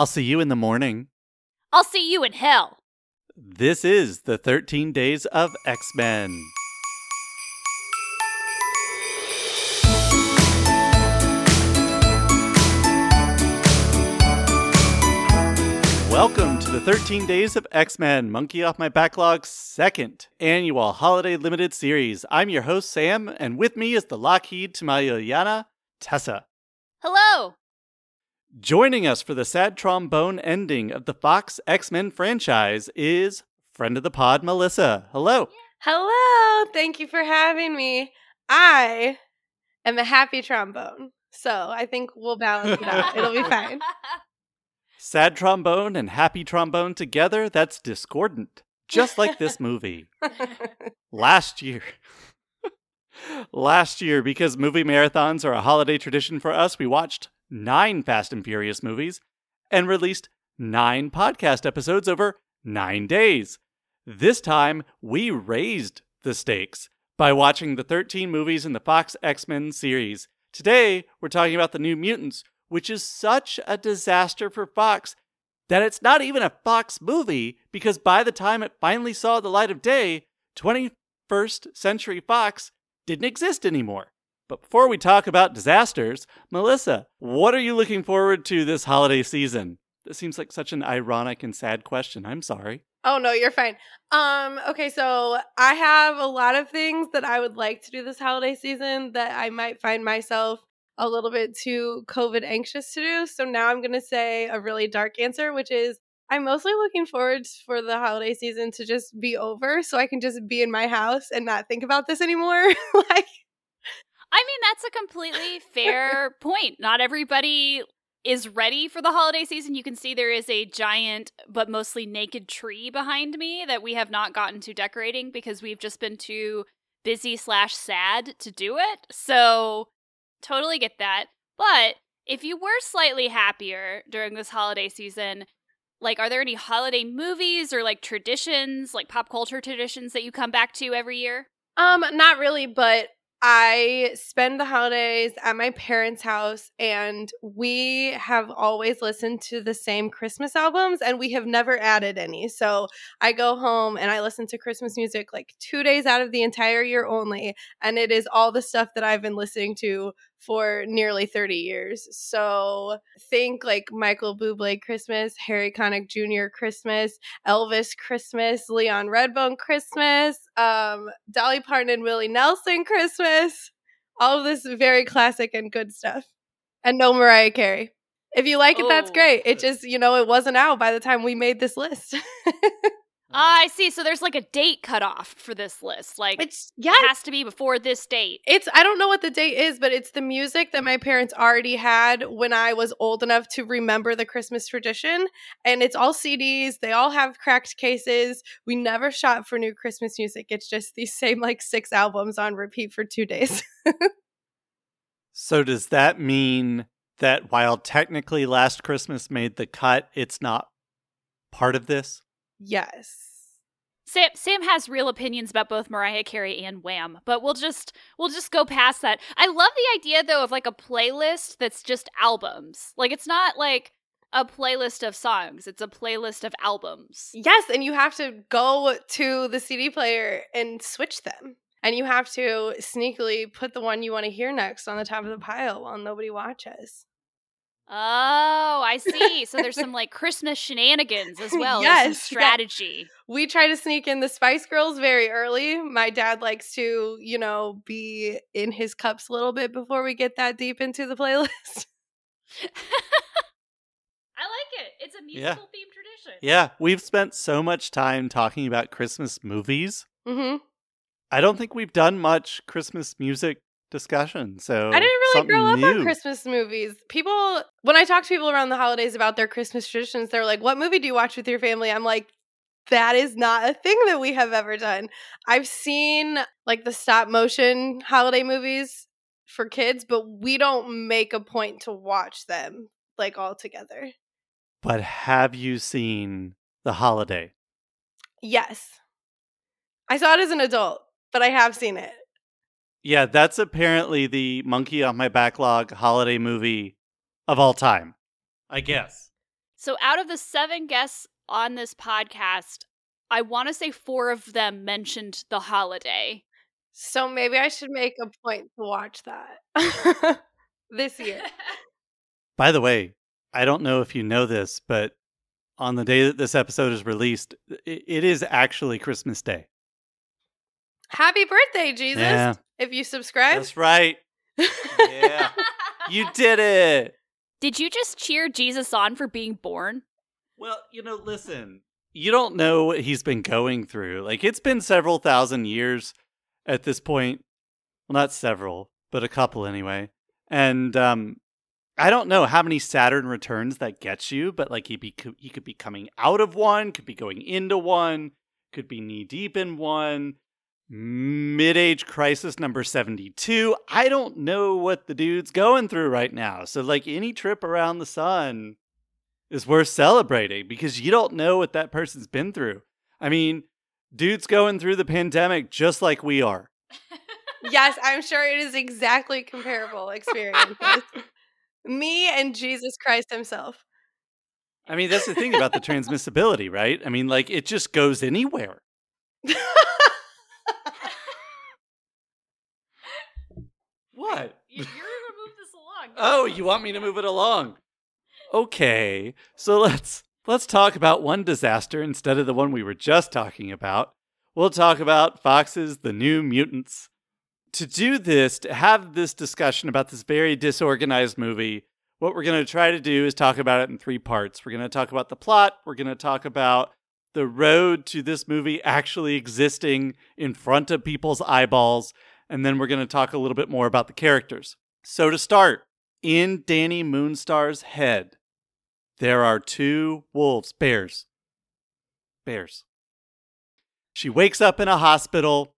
I'll see you in the morning. I'll see you in hell. This is the 13 Days of X Men. Welcome to the 13 Days of X Men Monkey Off My Backlog's second annual holiday limited series. I'm your host, Sam, and with me is the Lockheed to my Yana, Tessa. Hello. Joining us for the sad trombone ending of the Fox X Men franchise is friend of the pod, Melissa. Hello. Hello. Thank you for having me. I am a happy trombone. So I think we'll balance it out. It'll be fine. Sad trombone and happy trombone together, that's discordant. Just like this movie. Last year. Last year, because movie marathons are a holiday tradition for us, we watched nine Fast and Furious movies and released nine podcast episodes over nine days. This time, we raised the stakes by watching the 13 movies in the Fox X Men series. Today, we're talking about the New Mutants, which is such a disaster for Fox that it's not even a Fox movie because by the time it finally saw the light of day, 21st Century Fox didn't exist anymore. But before we talk about disasters, Melissa, what are you looking forward to this holiday season? This seems like such an ironic and sad question. I'm sorry. Oh no, you're fine. Um okay, so I have a lot of things that I would like to do this holiday season that I might find myself a little bit too COVID anxious to do. So now I'm going to say a really dark answer, which is I'm mostly looking forward for the holiday season to just be over so I can just be in my house and not think about this anymore. like I mean, that's a completely fair point. Not everybody is ready for the holiday season. You can see there is a giant but mostly naked tree behind me that we have not gotten to decorating because we've just been too busy slash sad to do it. So totally get that. But if you were slightly happier during this holiday season, like are there any holiday movies or like traditions, like pop culture traditions that you come back to every year? Um, not really, but I spend the holidays at my parents' house, and we have always listened to the same Christmas albums, and we have never added any. So I go home and I listen to Christmas music like two days out of the entire year only, and it is all the stuff that I've been listening to for nearly 30 years. So think like Michael Bublé Christmas, Harry Connick Jr. Christmas, Elvis Christmas, Leon Redbone Christmas, um, Dolly Parton and Willie Nelson Christmas. All of this very classic and good stuff. And no Mariah Carey. If you like it, that's Oh. great. It just, you know, it wasn't out by the time we made this list. Ah, I see. So there's like a date cutoff for this list. Like it's, yeah, it has to be before this date. It's I don't know what the date is, but it's the music that my parents already had when I was old enough to remember the Christmas tradition. And it's all CDs. They all have cracked cases. We never shop for new Christmas music. It's just these same like six albums on repeat for two days. So, does that mean that while technically Last Christmas made the cut, it's not part of this? Yes. Sam Sam has real opinions about both Mariah Carey and Wham, but we'll just we'll just go past that. I love the idea though of like a playlist that's just albums. Like it's not like a playlist of songs, it's a playlist of albums. Yes, and you have to go to the CD player and switch them. And you have to sneakily put the one you want to hear next on the top of the pile while nobody watches. Oh, I see. So there's some like Christmas shenanigans as well. Yes, some yeah. strategy. we try to sneak in the Spice Girls very early. My dad likes to, you know, be in his cups a little bit before we get that deep into the playlist. I like it. It's a Yeah. musical themed tradition. Yeah, we've spent so much time talking about Christmas movies. hmm I don't think we've done much Christmas music discussion. So I didn't really grow up new. on Christmas movies. People, when I talk to people around the holidays about their Christmas traditions, they're like, "What movie do you watch with your family?" I'm like, "That is not a thing that we have ever done." I've seen like the stop motion holiday movies for kids, but we don't make a point to watch them like all together. But have you seen The Holiday? Yes. I saw it as an adult, but I have seen it. Yeah, that's apparently the monkey on my backlog holiday movie of all time. I guess. So, out of the seven guests on this podcast, I want to say four of them mentioned the holiday. So maybe I should make a point to watch that this year. By the way, I don't know if you know this, but on the day that this episode is released, it is actually Christmas Day. Happy birthday, Jesus. Yeah. If you subscribe. That's right. Yeah. you did it. Did you just cheer Jesus on for being born? Well, you know, listen, you don't know what he's been going through. Like, it's been several thousand years at this point. Well, not several, but a couple anyway. And um, I don't know how many Saturn returns that gets you, but like he be he could be coming out of one, could be going into one, could be knee deep in one. Mid age crisis number 72. I don't know what the dude's going through right now. So, like, any trip around the sun is worth celebrating because you don't know what that person's been through. I mean, dude's going through the pandemic just like we are. yes, I'm sure it is exactly comparable experiences. Me and Jesus Christ himself. I mean, that's the thing about the transmissibility, right? I mean, like, it just goes anywhere. what? You, you're move this along. Oh, you want me to move it along? Okay, so let's let's talk about one disaster instead of the one we were just talking about. We'll talk about Fox's The New Mutants. To do this, to have this discussion about this very disorganized movie, what we're going to try to do is talk about it in three parts. We're going to talk about the plot, we're going to talk about the road to this movie actually existing in front of people's eyeballs, and then we're going to talk a little bit more about the characters. So, to start, in Dani Moonstar's head, there are two wolves, bears. Bears. She wakes up in a hospital,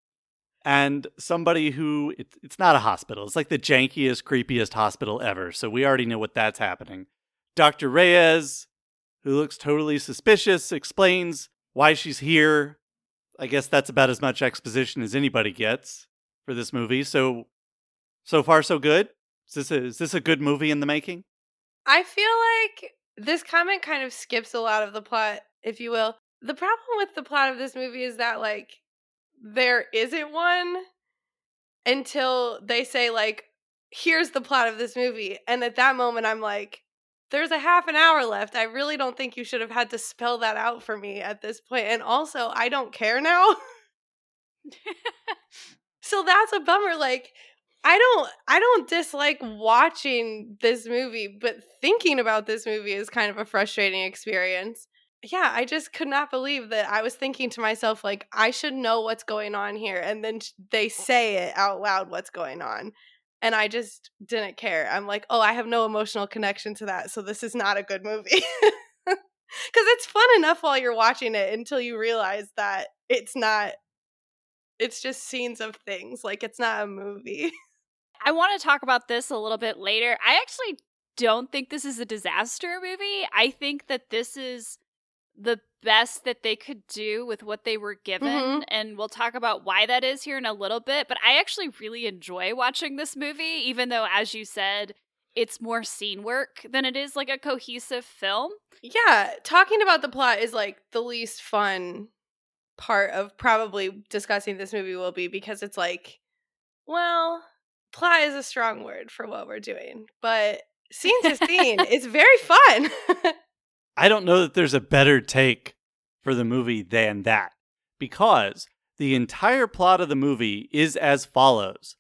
and somebody who it, it's not a hospital, it's like the jankiest, creepiest hospital ever. So, we already know what that's happening. Dr. Reyes, who looks totally suspicious, explains why she's here. I guess that's about as much exposition as anybody gets for this movie. So, so far, so good. Is this a, is this a good movie in the making? I feel like this comment kind of skips a lot of the plot, if you will. The problem with the plot of this movie is that, like, there isn't one until they say, like, here's the plot of this movie. And at that moment, I'm like, there's a half an hour left. I really don't think you should have had to spell that out for me at this point. And also, I don't care now. so that's a bummer. Like, I don't I don't dislike watching this movie, but thinking about this movie is kind of a frustrating experience. Yeah, I just could not believe that I was thinking to myself like I should know what's going on here and then they say it out loud what's going on. And I just didn't care. I'm like, "Oh, I have no emotional connection to that, so this is not a good movie." Cuz it's fun enough while you're watching it until you realize that it's not it's just scenes of things. Like it's not a movie. I want to talk about this a little bit later. I actually don't think this is a disaster movie. I think that this is the best that they could do with what they were given. Mm-hmm. And we'll talk about why that is here in a little bit. But I actually really enjoy watching this movie, even though, as you said, it's more scene work than it is like a cohesive film. Yeah. Talking about the plot is like the least fun part of probably discussing this movie will be because it's like, well, plot is a strong word for what we're doing, but scene to scene it's very fun. I don't know that there's a better take for the movie than that because the entire plot of the movie is as follows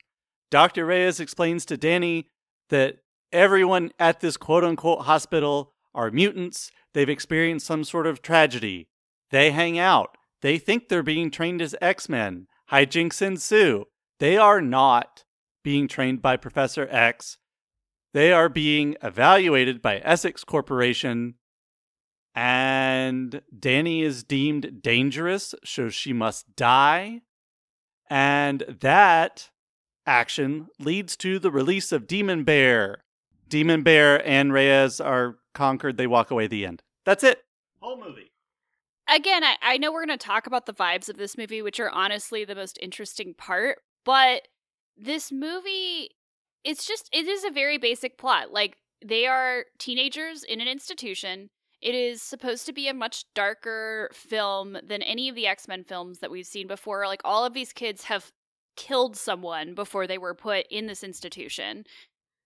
Dr. Reyes explains to Dani that everyone at this quote unquote hospital are mutants. They've experienced some sort of tragedy. They hang out. They think they're being trained as X Men. Hijinks ensue. They are not being trained by Professor X. They are being evaluated by Essex Corporation, and Dani is deemed dangerous, so she must die. And that action leads to the release of Demon Bear. Demon Bear and Reyes are conquered. They walk away. The end. That's it. Whole movie. Again, I, I know we're going to talk about the vibes of this movie, which are honestly the most interesting part, but this movie it's just it is a very basic plot like they are teenagers in an institution It is supposed to be a much darker film than any of the X Men films that we've seen before. Like, all of these kids have killed someone before they were put in this institution.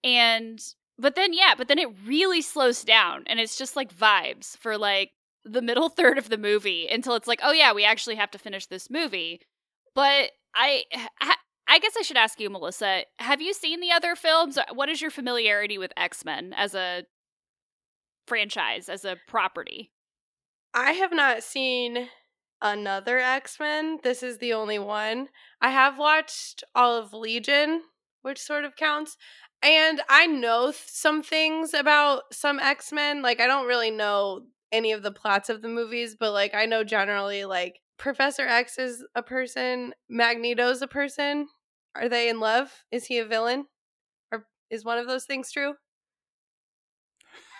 And, but then, yeah, but then it really slows down and it's just like vibes for like the middle third of the movie until it's like, oh, yeah, we actually have to finish this movie. But I, I guess I should ask you, Melissa, have you seen the other films? What is your familiarity with X Men as a franchise, as a property? I have not seen another X Men. This is the only one. I have watched all of Legion, which sort of counts. And I know some things about some X Men. Like, I don't really know any of the plots of the movies, but like, I know generally, like, Professor X is a person, Magneto's a person. Are they in love? Is he a villain? Or is one of those things true?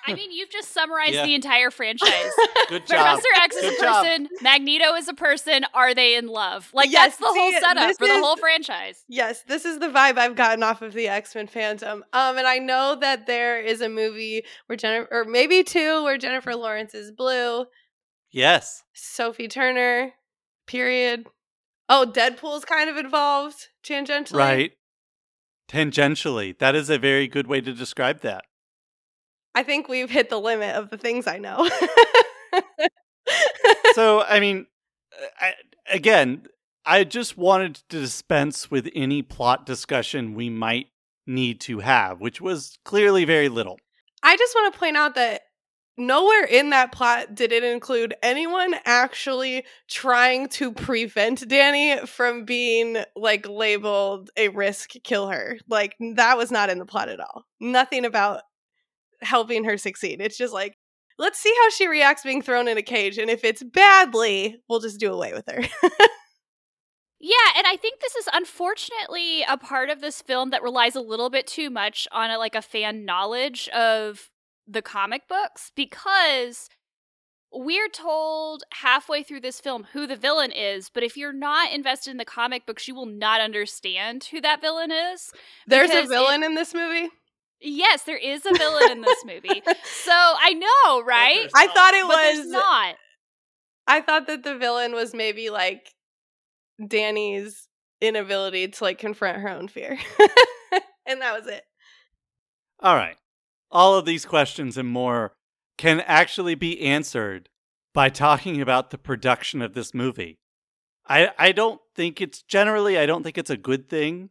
I mean, you've just summarized Yeah. the entire franchise. Good job. Professor X is Good a job. person. Magneto is a person. Are they in love? Like Yes, that's the whole see, setup this for the whole franchise. Yes, this is the vibe I've gotten off of the X Men Phantom. Um, and I know that there is a movie where Jennifer, or maybe two, where Jennifer Lawrence is blue, Yes. Sophie Turner, period. Oh, Deadpool's kind of involved tangentially. Right. Tangentially. That is a very good way to describe that. I think we've hit the limit of the things I know. so I mean, I, again, I just wanted to dispense with any plot discussion we might need to have, which was clearly very little. I just want to point out that nowhere in that plot did it include anyone actually trying to prevent Dani from being like labeled a risk kill her. Like that was not in the plot at all. Nothing about helping her succeed. It's just like let's see how she reacts being thrown in a cage and if it's badly, we'll just do away with her. Yeah, and I think this is unfortunately a part of this film that relies a little bit too much on a, like a fan knowledge of the comic books because we're told halfway through this film who the villain is, but if you're not invested in the comic books, you will not understand who that villain is. There's a villain in this movie. Yes, there is a villain in this movie. So I know, right? I thought it But was not. I thought that the villain was maybe like Dani's inability to like confront her own fear. and that was it. All right. All of these questions and more can actually be answered by talking about the production of this movie. I I don't think it's generally I don't think it's a good thing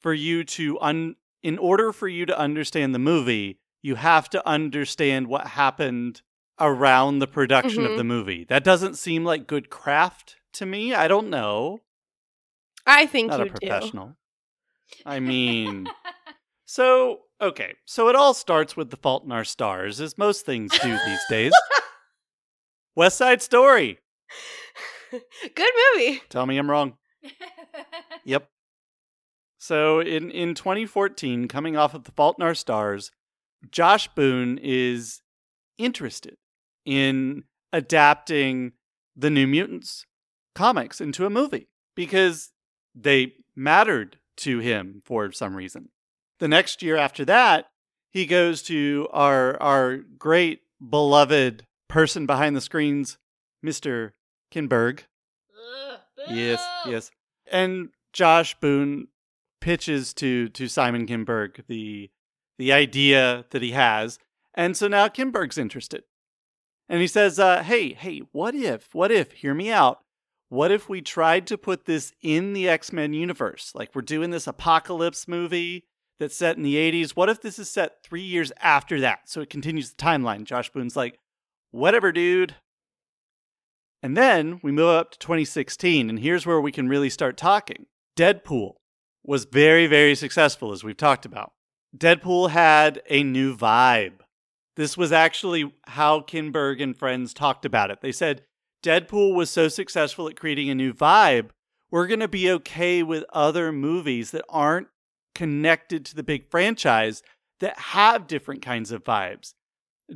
for you to un in order for you to understand the movie, you have to understand what happened around the production Mhm. of the movie. That doesn't seem like good craft to me. I don't know. I think Not you a professional. I mean, so okay, so it all starts with the Fault in Our Stars, as most things do these days. West Side Story. Good movie. Tell me I'm wrong. Yep. So in in 2014, coming off of the Fault in Our Stars, Josh Boone is interested in adapting the New Mutants comics into a movie because they mattered to him for some reason. The next year after that, he goes to our our great beloved person behind the screens, Mr. Kinberg. Yes, yes. And Josh Boone pitches to to Simon Kinberg the the idea that he has, and so now Kinberg's interested, and he says, uh, "Hey, hey, what if? What if? Hear me out. What if we tried to put this in the X Men universe? Like we're doing this apocalypse movie." That's set in the 80s. What if this is set three years after that? So it continues the timeline. Josh Boone's like, whatever, dude. And then we move up to 2016, and here's where we can really start talking. Deadpool was very, very successful, as we've talked about. Deadpool had a new vibe. This was actually how Kinberg and friends talked about it. They said Deadpool was so successful at creating a new vibe, we're going to be okay with other movies that aren't connected to the big franchise that have different kinds of vibes.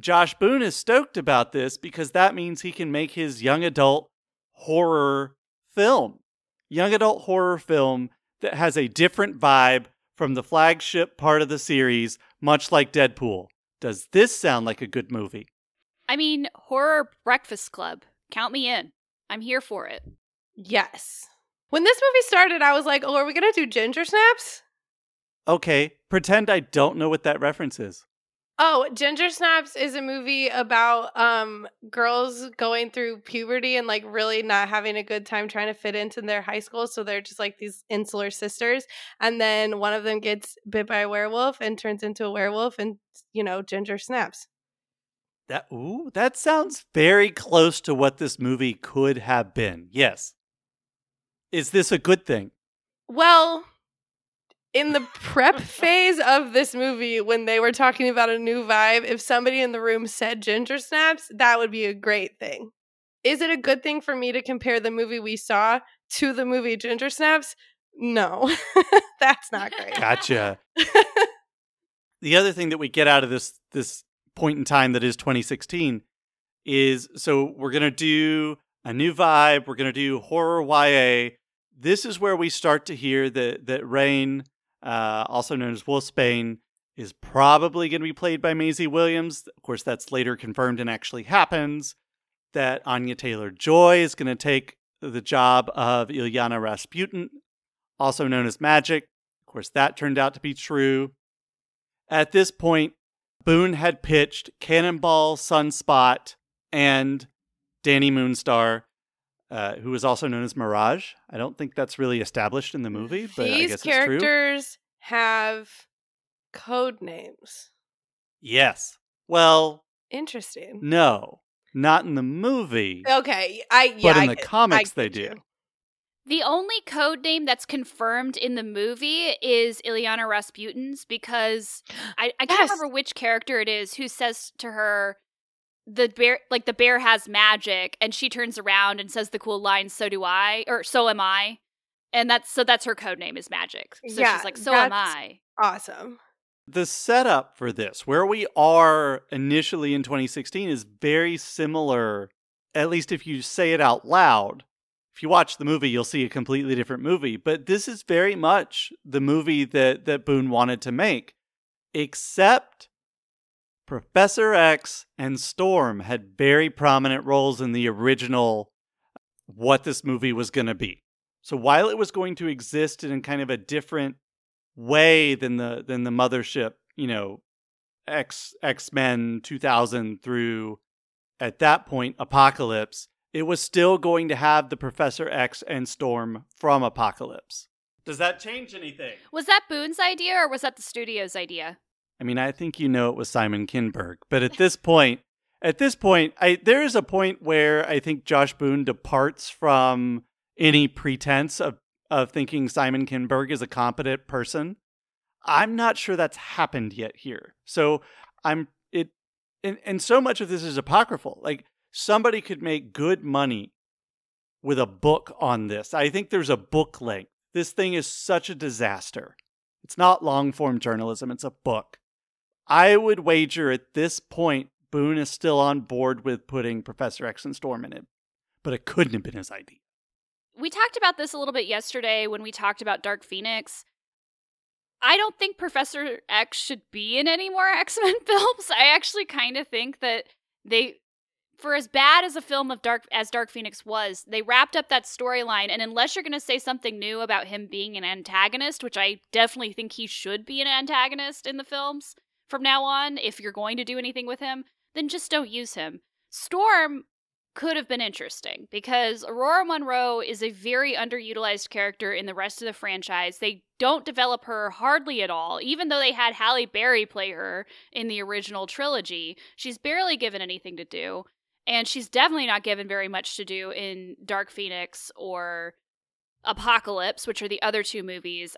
Josh Boone is stoked about this because that means he can make his young adult horror film. Young adult horror film that has a different vibe from the flagship part of the series, much like Deadpool. Does this sound like a good movie? I mean, horror breakfast club. Count me in. I'm here for it. Yes. When this movie started, I was like, oh, are we going to do ginger snaps? Okay, pretend I don't know what that reference is. Oh, Ginger Snaps is a movie about um girls going through puberty and like really not having a good time trying to fit into their high school, so they're just like these insular sisters and then one of them gets bit by a werewolf and turns into a werewolf and you know, Ginger snaps. That ooh, that sounds very close to what this movie could have been. Yes. Is this a good thing? Well, in the prep phase of this movie, when they were talking about a new vibe, if somebody in the room said ginger snaps, that would be a great thing. Is it a good thing for me to compare the movie we saw to the movie Ginger Snaps? No, that's not great. Gotcha. the other thing that we get out of this this point in time that is 2016 is so we're gonna do a new vibe. We're gonna do horror YA. This is where we start to hear that that Rain uh, also known as Wolfsbane, is probably going to be played by Maisie Williams. Of course, that's later confirmed and actually happens. That Anya Taylor Joy is going to take the job of Illyana Rasputin, also known as Magik. Of course, that turned out to be true. At this point, Boone had pitched Cannonball, Sunspot, and Dani Moonstar uh, who is also known as Mirage. I don't think that's really established in the movie, but These I guess These characters have code names. Yes. Well, interesting. No, not in the movie. Okay, I yeah, but in I the comics they do. You. The only code name that's confirmed in the movie is Illyana Rasputin's because I, I can't Yes. remember which character it is who says to her, the bear like the bear has magic and she turns around and says the cool line so do i or so am i and that's so that's her code name is Magik so Yeah, she's like so am i Awesome. The setup for this, where we are initially in 2016, is very similar, at least if you say it out loud. If you watch the movie, you'll see a completely different movie. But this is very much the movie that, that Boone wanted to make, except Professor X and Storm had very prominent roles in the original uh, what this movie was going to be. So while it was going to exist in kind of a different way than the than the mothership, you know, X X-Men 2000 through at that point Apocalypse, it was still going to have the Professor X and Storm from Apocalypse. Does that change anything? was that boone's idea or was that the studio's idea I mean, I think you know it was Simon Kinberg, but at this point, at this point, I there is a point where I think Josh Boone departs from any pretense of of thinking Simon Kinberg is a competent person. I'm not sure that's happened yet here. So I'm it and, and so much of this is apocryphal. Like somebody could make good money with a book on this. I think there's a book length. This thing is such a disaster. It's not long form journalism, it's a book. I would wager at this point Boone is still on board with putting Professor X and Storm in it, but it couldn't have been his idea. we talked about this a little bit yesterday when we talked about dark phoenix I don't think Professor X should be in any more X Men films. I actually kind of think that they, for as bad as a film of Dark as Dark Phoenix was, they wrapped up that storyline. And unless you're going to say something new about him being an antagonist, which I definitely think he should be an antagonist in the films from now on, if you're going to do anything with him, then just don't use him. Storm could have been interesting because Ororo Monroe is a very underutilized character in the rest of the franchise. They don't develop her hardly at all, even though they had Halle Berry play her in the original trilogy. She's barely given anything to do, and she's definitely not given very much to do in Dark Phoenix or Apocalypse, which are the other two movies.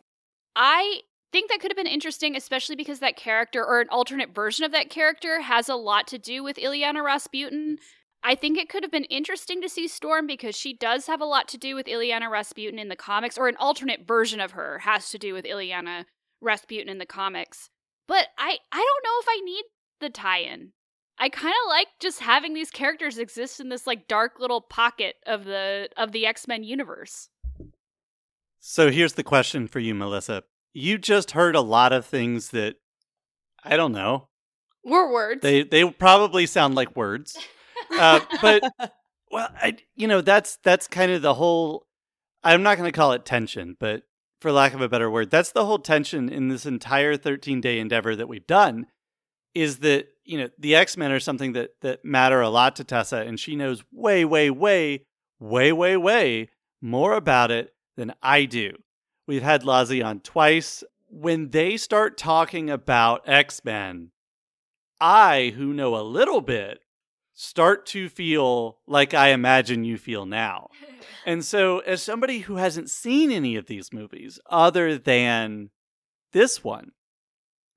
I think that could have been interesting, especially because that character or an alternate version of that character has a lot to do with Illyana Rasputin. I think it could have been interesting to see Storm because she does have a lot to do with Illyana Rasputin in the comics, or an alternate version of her has to do with Illyana Rasputin in the comics. But I, I don't know if I need the tie-in. I kind of like just having these characters exist in this like dark little pocket of the of the X-Men universe. So here's the question for you, Melissa. You just heard a lot of things that, I don't know, We're words. They they probably sound like words. Uh, but well, I you know that's that's kind of the whole. I'm not going to call it tension, but for lack of a better word, that's the whole tension in this entire 13 day endeavor that we've done. Is that you know the X Men are something that that matter a lot to Tessa, and she knows way, way, way, way, way, way more about it than I do. We've had Lazi on twice. When they start talking about X Men, I, who know a little bit, start to feel like I imagine you feel now. And so, as somebody who hasn't seen any of these movies other than this one,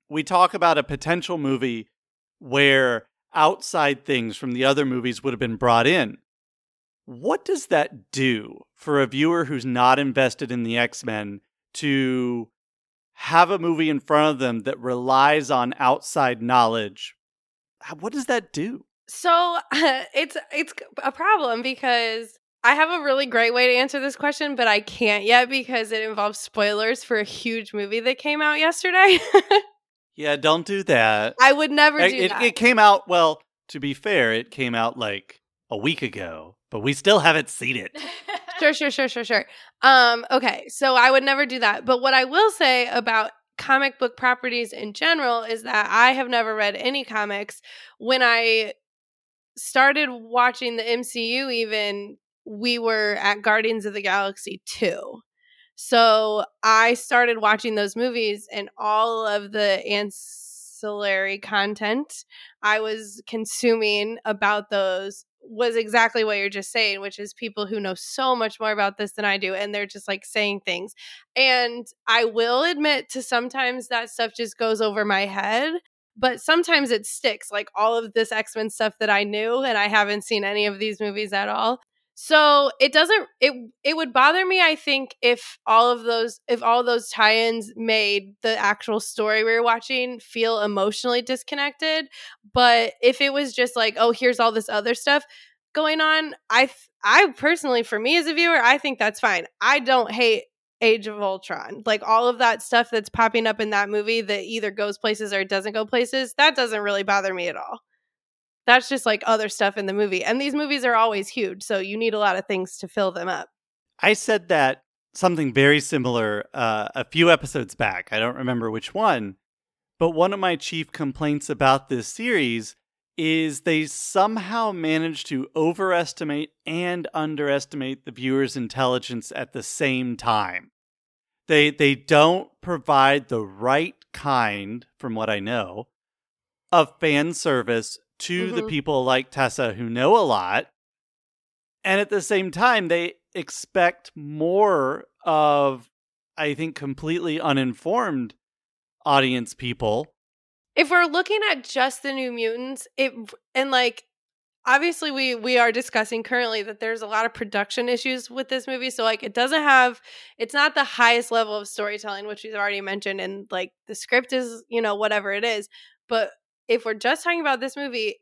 we talk about a potential movie where outside things from the other movies would have been brought in. What does that do for a viewer who's not invested in the X Men to have a movie in front of them that relies on outside knowledge? What does that do? So it's it's a problem because I have a really great way to answer this question, but I can't yet because it involves spoilers for a huge movie that came out yesterday. yeah, don't do that. I would never do it, that. It came out, well, to be fair, it came out like a week ago, but we still haven't seen it. sure, sure, sure, sure, sure. Um, okay, so I would never do that. But what I will say about comic book properties in general is that I have never read any comics. When I started watching the MCU, even we were at Guardians of the Galaxy 2. So I started watching those movies and all of the ancillary content I was consuming about those was exactly what you're just saying, which is people who know so much more about this than I do, and they're just like saying things. And I will admit to sometimes that stuff just goes over my head but sometimes it sticks like all of this x-men stuff that i knew and i haven't seen any of these movies at all so it doesn't it it would bother me i think if all of those if all those tie-ins made the actual story we were watching feel emotionally disconnected but if it was just like oh here's all this other stuff going on i i personally for me as a viewer i think that's fine i don't hate Age of Ultron. Like all of that stuff that's popping up in that movie that either goes places or doesn't go places, that doesn't really bother me at all. That's just like other stuff in the movie. And these movies are always huge, so you need a lot of things to fill them up. I said that something very similar uh, a few episodes back. I don't remember which one, but one of my chief complaints about this series is they somehow manage to overestimate and underestimate the viewer's intelligence at the same time. They they don't provide the right kind, from what I know, of fan service to mm-hmm. the people like Tessa who know a lot. And at the same time, they expect more of, I think, completely uninformed audience people. If we're looking at just the New Mutants, it and like obviously we we are discussing currently that there's a lot of production issues with this movie so like it doesn't have it's not the highest level of storytelling which we've already mentioned and like the script is you know whatever it is but if we're just talking about this movie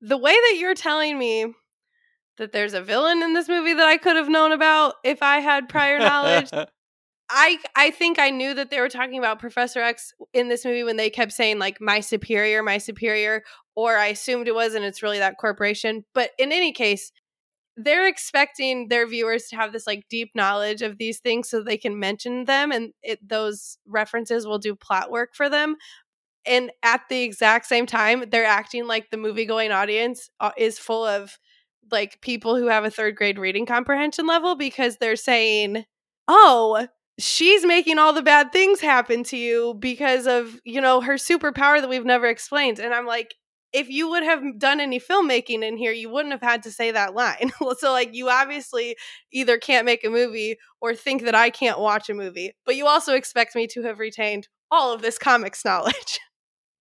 the way that you're telling me that there's a villain in this movie that I could have known about if I had prior knowledge I I think I knew that they were talking about Professor X in this movie when they kept saying like my superior, my superior, or I assumed it was and it's really that corporation. But in any case, they're expecting their viewers to have this like deep knowledge of these things so they can mention them and it, those references will do plot work for them. And at the exact same time, they're acting like the movie going audience uh, is full of like people who have a third grade reading comprehension level because they're saying, "Oh, she's making all the bad things happen to you because of you know her superpower that we've never explained. And i'm like if you would have done any filmmaking in here you wouldn't have had to say that line. So like you obviously either can't make a movie or think that i can't watch a movie but you also expect me to have retained all of this comics knowledge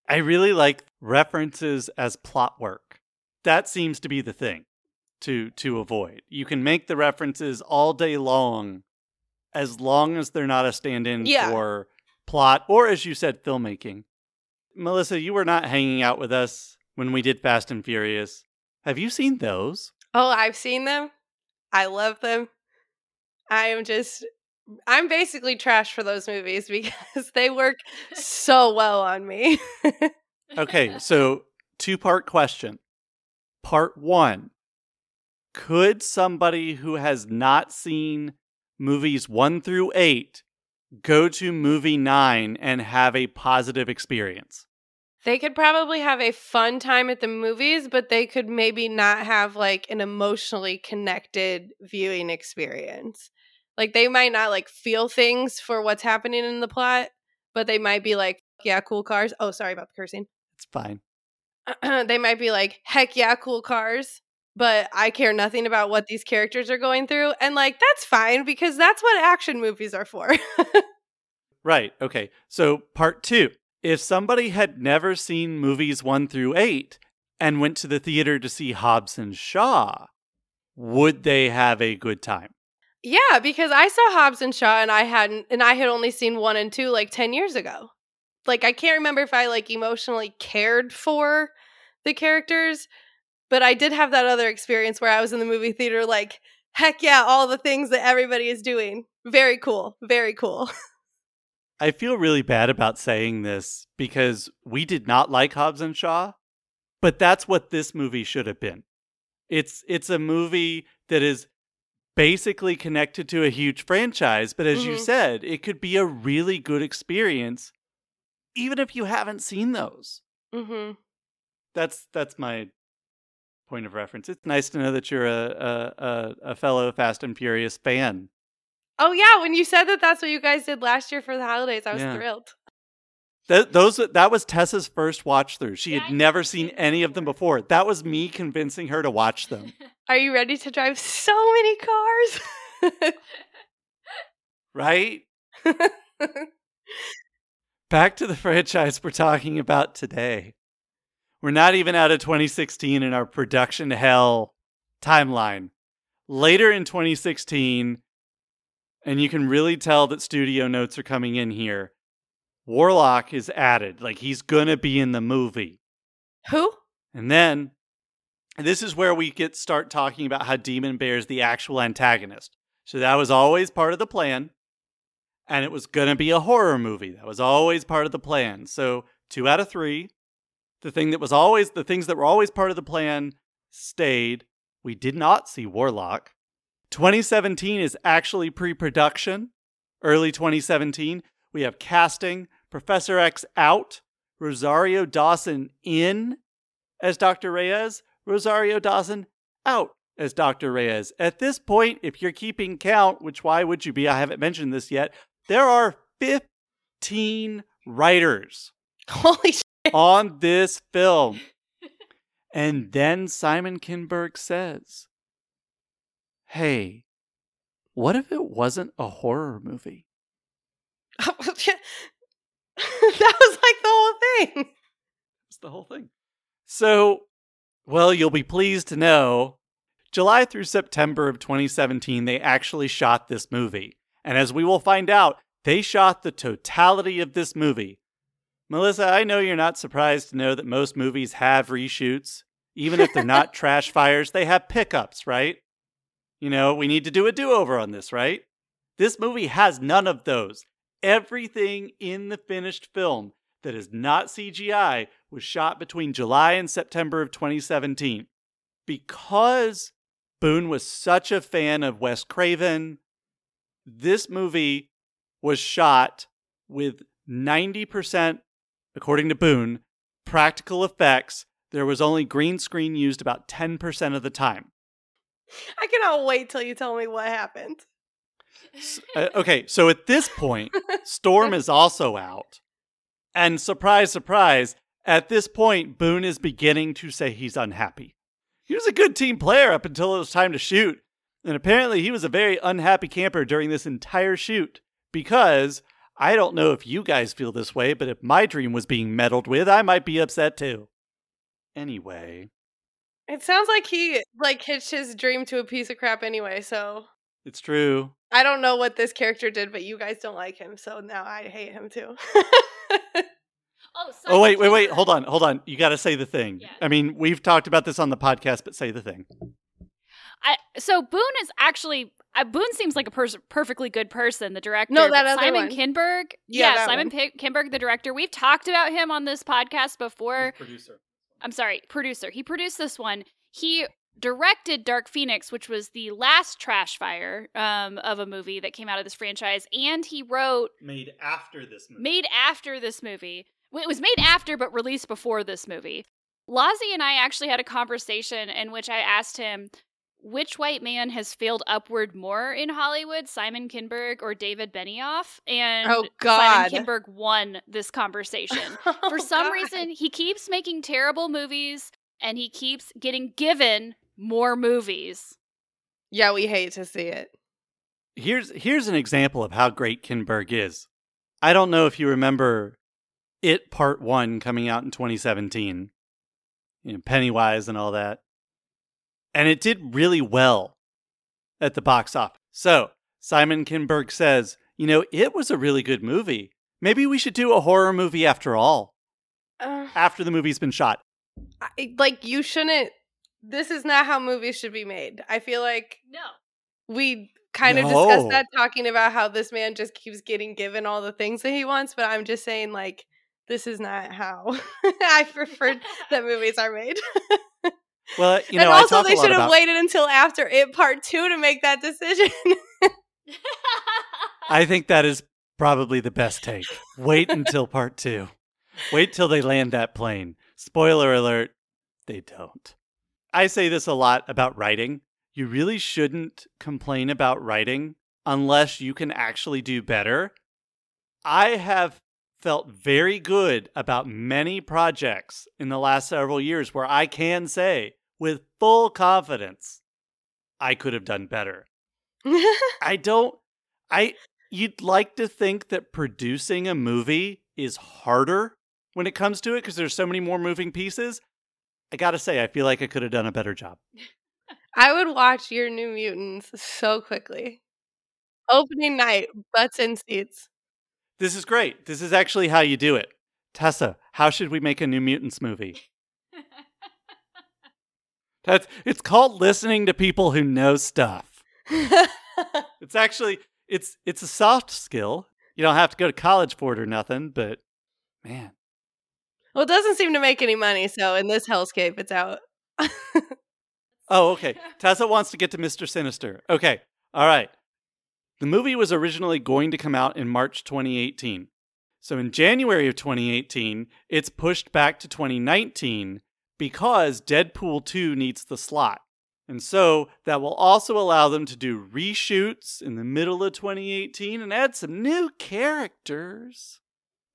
i really like references as plot work. That seems to be the thing to to avoid. You can make the references all day long as long as they're not a stand-in yeah. for plot or as you said filmmaking. Melissa you were not hanging out with us when we did fast and furious. Have you seen those? Oh i've seen them. I love them. I am just i'm basically trash for those movies because they work so well on me Okay, so two part question. Part one Could somebody who has not seen movies one through eight go to movie nine and have a positive experience? They could probably have a fun time at the movies, but they could maybe not have like an emotionally connected viewing experience. Like they might not like feel things for what's happening in the plot, but they might be like, yeah, cool cars. Oh, sorry about the cursing. It's fine. they might be like, heck yeah, cool cars. But I care nothing about what these characters are going through. And like, that's fine because that's what action movies are for. Right. Okay. So, part two if somebody had never seen movies one through eight and went to the theater to see Hobbs and Shaw, would they have a good time? Yeah, because I saw Hobbs and Shaw and I hadn't, and I had only seen one and two like 10 years ago. Like, I can't remember if I like emotionally cared for the characters, but I did have that other experience where I was in the movie theater, like, heck yeah, all the things that everybody is doing. Very cool. Very cool. I feel really bad about saying this because we did not like Hobbs and Shaw, but that's what this movie should have been. It's it's a movie that is basically connected to a huge franchise, but as you Mhm. said, it could be a really good experience even if you haven't seen those. hmm That's that's my point of reference. It's nice to know that you're a a, a, a fellow Fast and Furious fan. Oh, yeah. When you said that that's what you guys did last year for the holidays, I was Yeah. thrilled. Th- those that was Tessa's first watch through. She Yeah, had I never seen any of them before. That was me convincing her to watch them. Are you ready to drive so many cars? right? Back to the franchise we're talking about today. We're not even out of 2016 in our production hell timeline. Later in 2016, and you can really tell that studio notes are coming in here. Warlock is added, like he's gonna be in the movie. Who? And then this is where we get start talking about how Demon Bear is the actual antagonist. So that was always part of the plan. And it was going to be a horror movie. That was always part of the plan. So 2 out of 3. The thing that was always the things that were always part of the plan stayed. We did not see Warlock. 2017 is actually pre-production. Early 2017, we have casting, Professor X out, Rosario Dawson in as Dr. Reyes, Rosario Dawson out as Dr. Reyes. At this point, if you're keeping count, which why would you be? I haven't mentioned this yet. There are 15 writers Holy shit. on this film. And then Simon Kinberg says, Hey, what if it wasn't a horror movie? that was like the whole thing. It's the whole thing. So, well, you'll be pleased to know July through September of 2017, they actually shot this movie. And as we will find out, they shot the totality of this movie. Melissa, I know you're not surprised to know that most movies have reshoots. Even if they're not trash fires, they have pickups, right? You know, we need to do a do over on this, right? This movie has none of those. Everything in the finished film that is not CGI was shot between July and September of 2017. Because Boone was such a fan of Wes Craven, this movie was shot with 90%, according to Boone, practical effects. There was only green screen used about 10% of the time. I cannot wait till you tell me what happened. S- uh, okay, so at this point, Storm is also out. And surprise, surprise, at this point, Boone is beginning to say he's unhappy. He was a good team player up until it was time to shoot. And apparently, he was a very unhappy camper during this entire shoot because I don't know if you guys feel this way, but if my dream was being meddled with, I might be upset too. Anyway, It sounds like he like hitched his dream to a piece of crap anyway, so it's true. I don't know what this character did, but you guys don't like him, so now I hate him too. Oh, Oh, wait, wait, wait. Hold on, hold on. You got to say the thing. Yeah. I mean, we've talked about this on the podcast, but say the thing. I so Boone is actually uh, Boone seems like a pers- perfectly good person, the director. No, that other Simon one. Kinberg. Yeah, Yeah, Simon one. P- Kinberg, the director. We've talked about him on this podcast before. producer. I'm sorry, producer. He produced this one. He directed Dark Phoenix, which was the last trash fire um, of a movie that came out of this franchise, and he wrote Made after this movie. made after this movie. It was made after, but released before this movie. Lazi and I actually had a conversation in which I asked him which white man has failed upward more in Hollywood, Simon Kinberg or David Benioff, and Oh, God. Simon Kinberg won this conversation. Oh, For some God. reason, he keeps making terrible movies, and he keeps getting given more movies. Yeah, we hate to see it. Here's here's an example of how great Kinberg is. I don't know if you remember it part 1 coming out in 2017. You know, Pennywise and all that. And it did really well at the box office. So, Simon Kinberg says, "You know, it was a really good movie. Maybe we should do a horror movie after all, Uh, after the movie's been shot." I, like you shouldn't. This is not how movies should be made. I feel like No. we kind of No. discussed that talking about how this man just keeps getting given all the things that he wants. But I'm just saying, like, this is not how I prefer that movies are made. Well, you know, and I also, talk they should have about waited until after it part two to make that decision. I think that is probably the best take. Wait until part two. Wait till they land that plane. Spoiler alert, they don't. I say this a lot about writing. You really shouldn't complain about writing unless you can actually do better. I have felt very good about many projects in the last several years where I can say with full confidence, I could have done better. I don't I you'd like to think that producing a movie is harder when it comes to it because there's so many more moving pieces. I got to say I feel like I could have done a better job. I would watch your New Mutants so quickly. Opening night, butts in seats. This is great. This is actually how you do it. Tessa, how should we make a New Mutants movie? That's it's called listening to people who know stuff. It's actually it's it's a soft skill. You don't have to go to college for it or nothing, but man, well, it doesn't seem to make any money, so in this hellscape, it's out. Oh, okay. Tessa wants to get to Mr. Sinister. Okay. All right. The movie was originally going to come out in March 2018. So in January of 2018, it's pushed back to 2019 because Deadpool 2 needs the slot. And so that will also allow them to do reshoots in the middle of 2018 and add some new characters.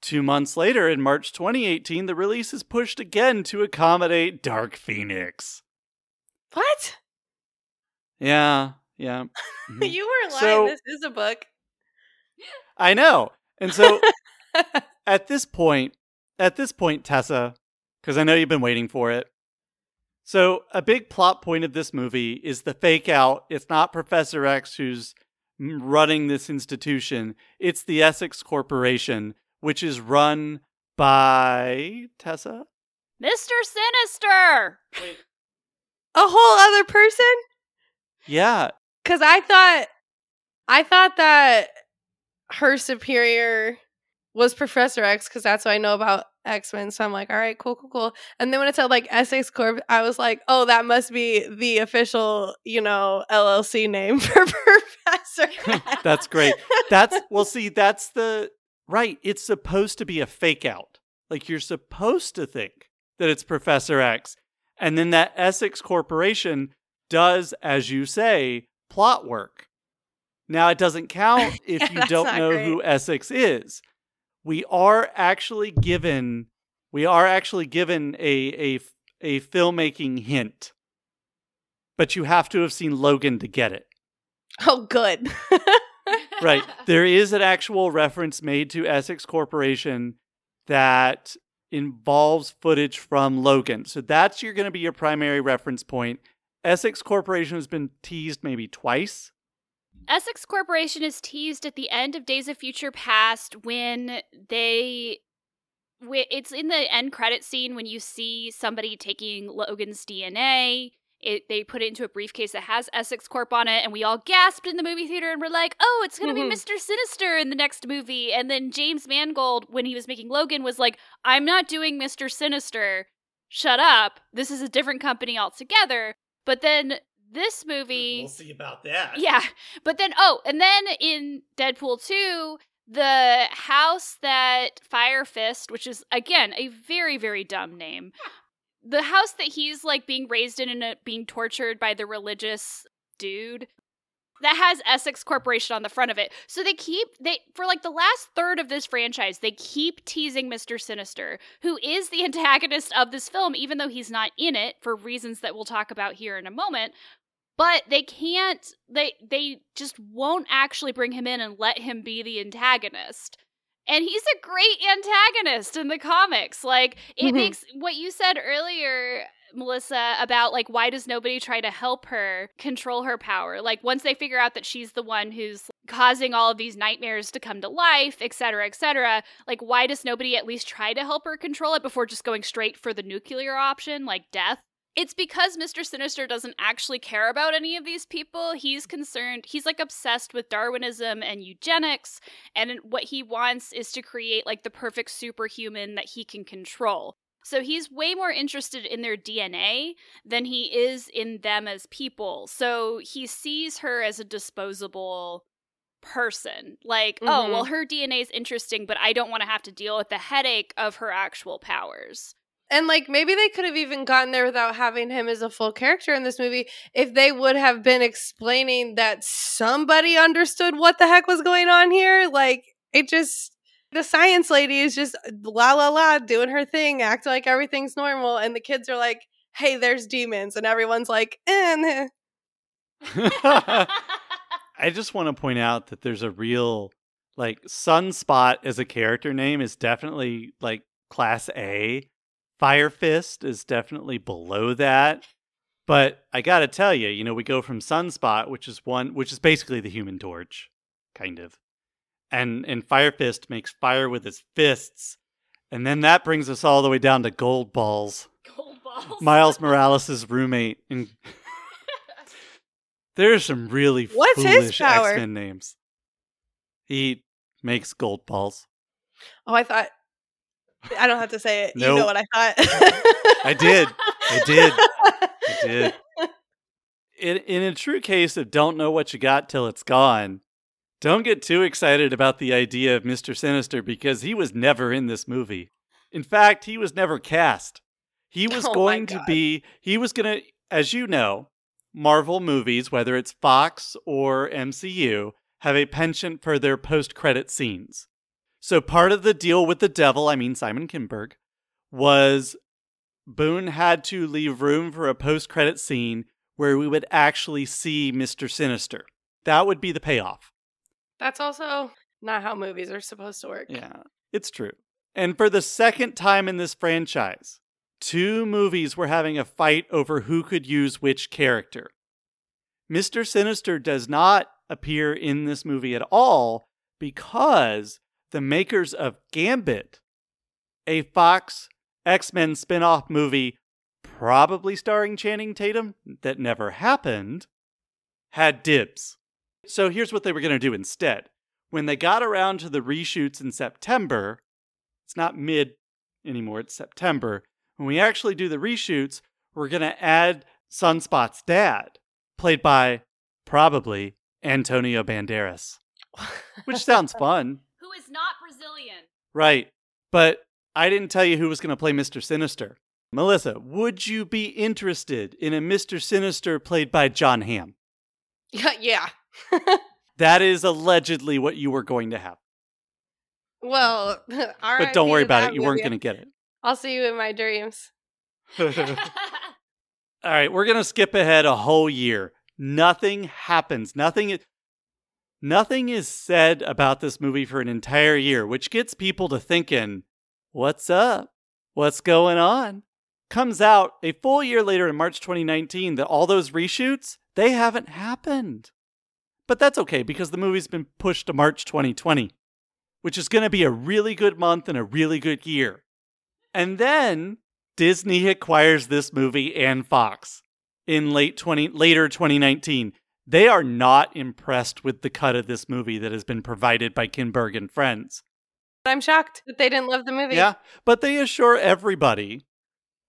Two months later, in March 2018, the release is pushed again to accommodate Dark Phoenix. What? Yeah, yeah. Mhm. you weren't lying. So- this is a book. I know. And so at this point, at this point, Tessa, because I know you've been waiting for it. So a big plot point of this movie is the fake out. It's not Professor X who's running this institution. It's the Essex Corporation, which is run by Tessa. Mr. Sinister. a whole other person? Yeah, Because I thought, I thought that her superior was Professor X because that's what I know about X Men. So I'm like, all right, cool, cool, cool. And then when it said like Essex Corp, I was like, oh, that must be the official, you know, LLC name for Professor. X. That's great. That's well, see, that's the right. It's supposed to be a fake out. Like you're supposed to think that it's Professor X, and then that Essex Corporation does, as you say, plot work. Now it doesn't count if Yeah, you don't know great. who Essex is. We are actually given we are actually given a a a filmmaking hint. But you have to have seen Logan to get it. oh, good. right. There is an actual reference made to Essex Corporation that involves footage from Logan. So that's you're going to be your primary reference point. Essex Corporation has been teased maybe twice. Essex Corporation is teased at the end of Days of Future Past when they. It's in the end credit scene when you see somebody taking Logan's DNA It, they put it into a briefcase that has Essex Corp on it, and we all gasped in the movie theater and were like, "Oh, it's going to Mhm. be Mister Sinister in the next movie." And then James Mangold, when he was making Logan, was like, "I'm not doing Mister Sinister. Shut up. This is a different company altogether." But then this movie, We'll see about that. yeah. But then, oh, and then in Deadpool 2, the house that Fire Fist, which is, again, a very, very dumb name, the house that he's like being raised in and uh, being tortured by the religious dude. That has Essex Corporation on the front of it. So they keep they for like the last third of this franchise, they keep teasing Mr. Sinister, who is the antagonist of this film, even though he's not in it for reasons that we'll talk about here in a moment but they can't they they just won't actually bring him in and let him be the antagonist and he's a great antagonist in the comics. Like it Mhm. makes what you said earlier melissa about like why does nobody try to help her control her power? Like once they figure out that she's the one who's causing all of these nightmares to come to life et cetera et cetera like why does nobody at least try to help her control it before just going straight for the nuclear option like death it's because Mr. Sinister doesn't actually care about any of these people. He's concerned, he's like obsessed with Darwinism and eugenics, and what he wants is to create like the perfect superhuman that he can control. So he's way more interested in their DNA than he is in them as people. So he sees her as a disposable person. Like, oh, Mhm. well, her DNA is interesting, but I don't want to have to deal with the headache of her actual powers. And like maybe they could have even gotten there without having him as a full character in this movie if they would have been explaining that somebody understood what the heck was going on here. Like it just the science lady is just la la la doing her thing, acting like everything's normal, and the kids are like, "Hey, there's demons," and everyone's like, eh. I just want to point out that there's a real like Sunspot as a character name is definitely like class A. Fire Fist is definitely below that. But I got to tell you, you know, we go from Sunspot, which is one which is basically the human torch, kind of. And and Fire Fist makes fire with his fists. And then that brings us all the way down to Gold Balls. Gold balls. Miles Morales' roommate. And there's some really What's foolish? X Men names. He makes gold balls. Oh, I thought I don't have to say it. You know what I thought. I did. I did. I did. In, in a true case of don't know what you got till it's gone, don't get too excited about the idea of Mr. Sinister because he was never in this movie. In fact, he was never cast. He was Oh going to be, he was going to, as you know, Marvel movies, whether it's Fox or MCU, have a penchant for their post credit scenes. So part of the deal with the devil, I mean Simon Kinberg, was Boone had to leave room for a post credit scene where we would actually see Mr. Sinister. That would be the payoff. That's also not how movies are supposed to work. Yeah, it's true. And for the second time in this franchise, two movies were having a fight over who could use which character. Mr. Sinister does not appear in this movie at all because the makers of Gambit, a Fox X Men spin off movie probably starring Channing Tatum that never happened, had dibs. So here's what they were going to do instead. When they got around to the reshoots in September, it's not mid anymore, it's September. When we actually do the reshoots, we're going to add Sunspot's dad, played by probably Antonio Banderas, which sounds fun. Who is not Brazilian. Right. But I didn't tell you who was going to play Mr. Sinister. Melissa, would you be interested in a Mr. Sinister played by Jon Hamm? Yeah, yeah. That is allegedly what you were going to have. well, But don't worry about it. You weren't going to get it. I'll see you in my dreams. All right, we're going to skip ahead a whole year. Nothing happens. Nothing is nothing is said about this movie for an entire year, which gets people to thinking, "What's up? What's going on?" Comes out a full year later in March 2019 that all those reshoots, they haven't happened. But that's okay because the movie's been pushed to March 2020, which is going to be a really good month and a really good year. And then Disney acquires this movie and Fox. in late 20 later 2019. They are not impressed with the cut of this movie that has been provided by Kinberg and friends. I'm shocked that they didn't love the movie. Yeah, but they assure everybody,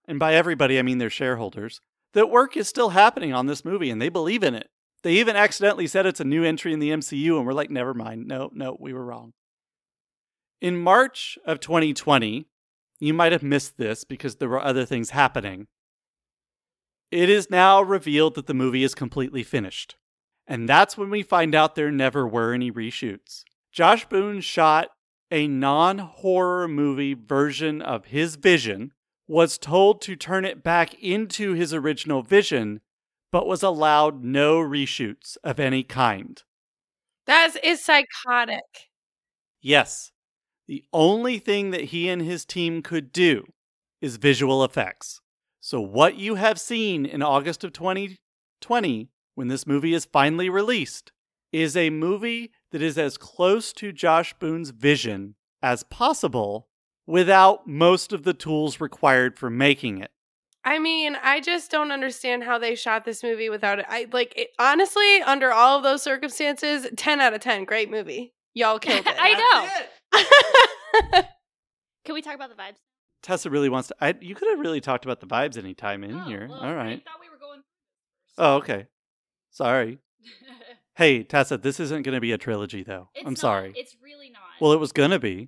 and by everybody I mean their shareholders, that work is still happening on this movie and they believe in it. They even accidentally said it's a new entry in the MCU, and we're like, never mind. No, no, we were wrong. In March of 2020, you might have missed this because there were other things happening. It is now revealed that the movie is completely finished. And that's when we find out there never were any reshoots. Josh Boone shot a non horror movie version of his vision, was told to turn it back into his original vision, but was allowed no reshoots of any kind. That is psychotic. Yes, the only thing that he and his team could do is visual effects. So, what you have seen in August of 2020, when this movie is finally released, is a movie that is as close to Josh Boone's vision as possible without most of the tools required for making it. I mean, I just don't understand how they shot this movie without it. I like it, honestly, under all of those circumstances, 10 out of 10, great movie. Y'all killed it. I know. Can we talk about the vibes? Tessa really wants to. I, you could have really talked about the vibes anytime in Oh, here. well, All right. I thought we were going. Oh, okay. Sorry. Hey, Tessa, this isn't going to be a trilogy, though. It's I'm not. sorry. It's really not. Well, it was going to be.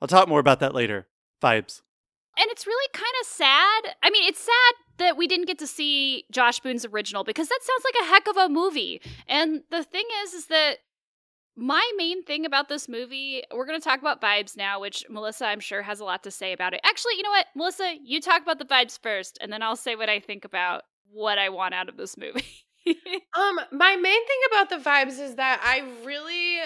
I'll talk more about that later. Vibes. and it's really kind of sad. I mean, it's sad that we didn't get to see Josh Boone's original because that sounds like a heck of a movie. And the thing is, is that my main thing about this movie, we're going to talk about vibes now, which Melissa, I'm sure, has a lot to say about it. Actually, you know what, Melissa, you talk about the vibes first, and then I'll say what I think about what I want out of this movie. Um, my main thing about the vibes is that I really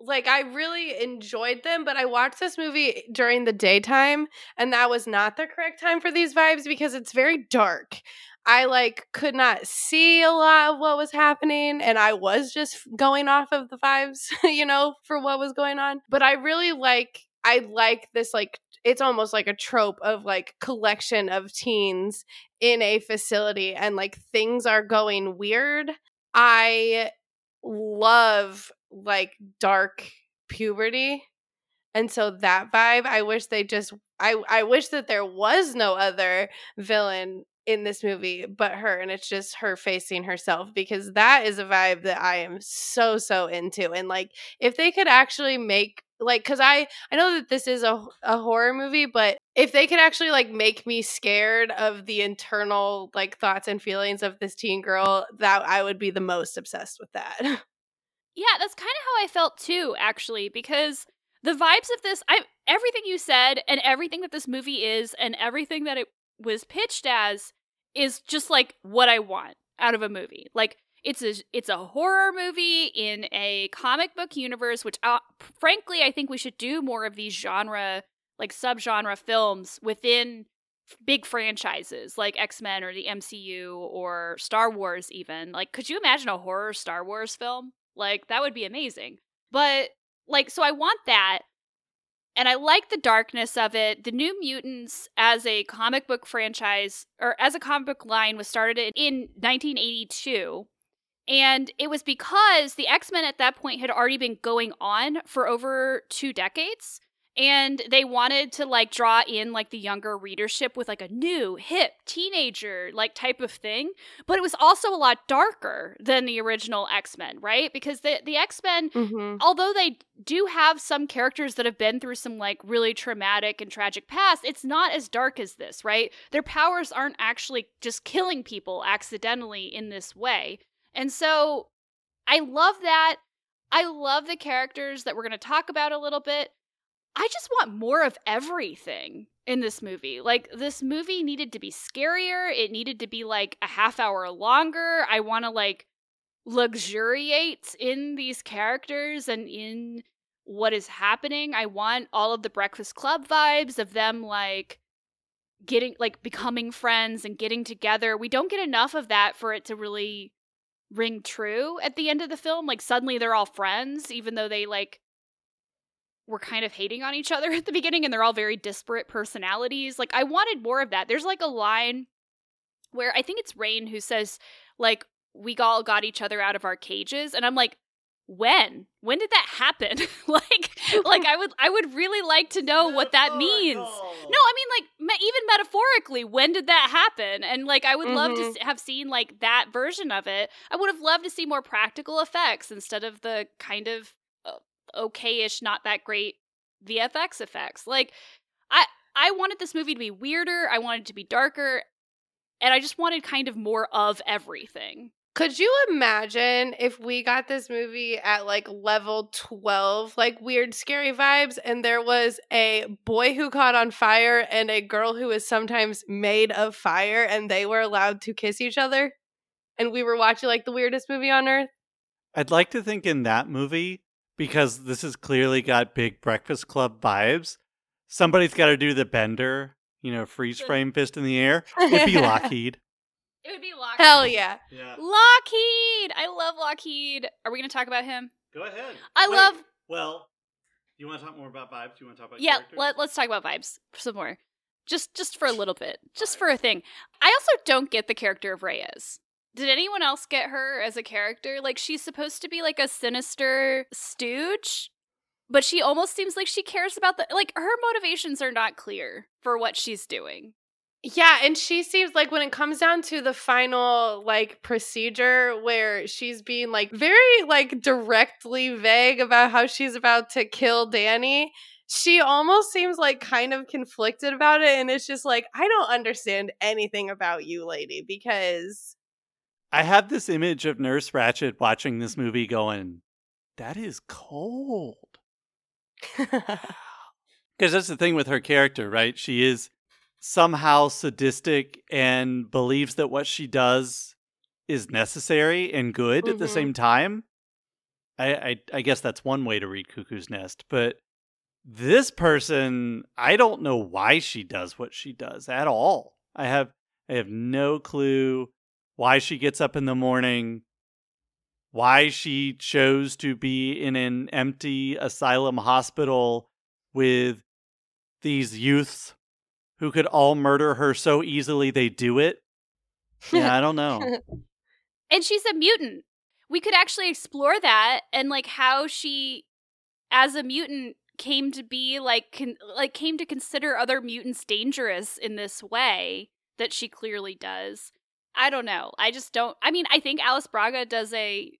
like I really enjoyed them, but I watched this movie during the daytime, and that was not the correct time for these vibes because it's very dark. I like could not see a lot of what was happening, and I was just going off of the vibes, you know, for what was going on. But I really like I like this like it's almost like a trope of like collection of teens in a facility and like things are going weird. I love like dark puberty. And so that vibe, I wish they just I I wish that there was no other villain in this movie but her and it's just her facing herself because that is a vibe that I am so so into and like if they could actually make like cuz I I know that this is a a horror movie but if they could actually like make me scared of the internal like thoughts and feelings of this teen girl that I would be the most obsessed with that. Yeah, that's kind of how I felt too, actually, because the vibes of this, I everything you said and everything that this movie is and everything that it was pitched as is just like what I want out of a movie. Like it's a it's a horror movie in a comic book universe, which uh, frankly I think we should do more of these genre like subgenre films within big franchises like X-Men or the MCU or Star Wars even. Like could you imagine a horror Star Wars film? Like that would be amazing. But like so I want that and I like the darkness of it. The New Mutants as a comic book franchise or as a comic book line was started in 1982. And it was because the X Men at that point had already been going on for over two decades. And they wanted to like draw in like the younger readership with like a new, hip, teenager like type of thing. But it was also a lot darker than the original X Men, right? Because the, the X Men mm-hmm. although they do have some characters that have been through some like really traumatic and tragic past, it's not as dark as this, right? Their powers aren't actually just killing people accidentally in this way. And so I love that. I love the characters that we're going to talk about a little bit. I just want more of everything in this movie. Like, this movie needed to be scarier. It needed to be like a half hour longer. I want to like luxuriate in these characters and in what is happening. I want all of the Breakfast Club vibes of them like getting like becoming friends and getting together. We don't get enough of that for it to really ring true at the end of the film. Like suddenly they're all friends even though they like were kind of hating on each other at the beginning and they're all very disparate personalities. Like I wanted more of that. There's like a line where I think it's Rahne who says, like, we all got each other out of our cages. And I'm like, when? When did that happen? Like like i would i would really like to know what that means. no i mean like me- even metaphorically when did that happen? And like i would mm-hmm. love to mm-hmm. s- have seen like that version of it. I would have loved to see more practical effects instead of the kind of uh, okay-ish not that great vfx effects. Like i i wanted this movie to be weirder i wanted to be darker and i just wanted kind of more of everything could you imagine if we got this movie at like level 12, like weird, scary vibes, and there was a boy who caught on fire and a girl who is sometimes made of fire, and they were allowed to kiss each other? And we were watching like the weirdest movie on earth? I'd like to think in that movie, because this has clearly got big Breakfast Club vibes, somebody's got to do the bender, you know, freeze frame fist in the air. It'd be Lockheed. It would be Lockheed. Hell yeah. Yeah. Lockheed! I love Lockheed. Are we going to talk about him? Go ahead. I Wait, love. Well, you want to talk more about vibes? You want to talk about Yeah, characters? let, let's talk about vibes some more. Just just for a little bit. Just for a thing. I also don't get the character of Reyes. Did anyone else get her as a character? Like she's supposed to be like a sinister stooge, but she almost seems like she cares about the like her motivations are not clear for what she's doing. Yeah, and she seems like when it comes down to the final like procedure where she's being like very like directly vague about how she's about to kill Dani, she almost seems like kind of conflicted about it and it's just like I don't understand anything about you, lady, because I have this image of Nurse Ratched watching this movie going, "That is cold." Because that's the thing with her character, right? She is somehow sadistic and believes that what she does is necessary and good mm-hmm. at the mm-hmm. same time. I, I, I guess that's one way to read Cuckoo's Nest, but this person, I don't know why she does what she does at all. I have I have no clue why she gets up in the morning, why she chose to be in an empty asylum hospital with these youths who could all murder her so easily they do it. Yeah, I don't know. and she's a mutant. We could actually explore that and like how she as a mutant came to be like con- like came to consider other mutants dangerous in this way that she clearly does. I don't know. I just don't I mean, I think Alice Braga does a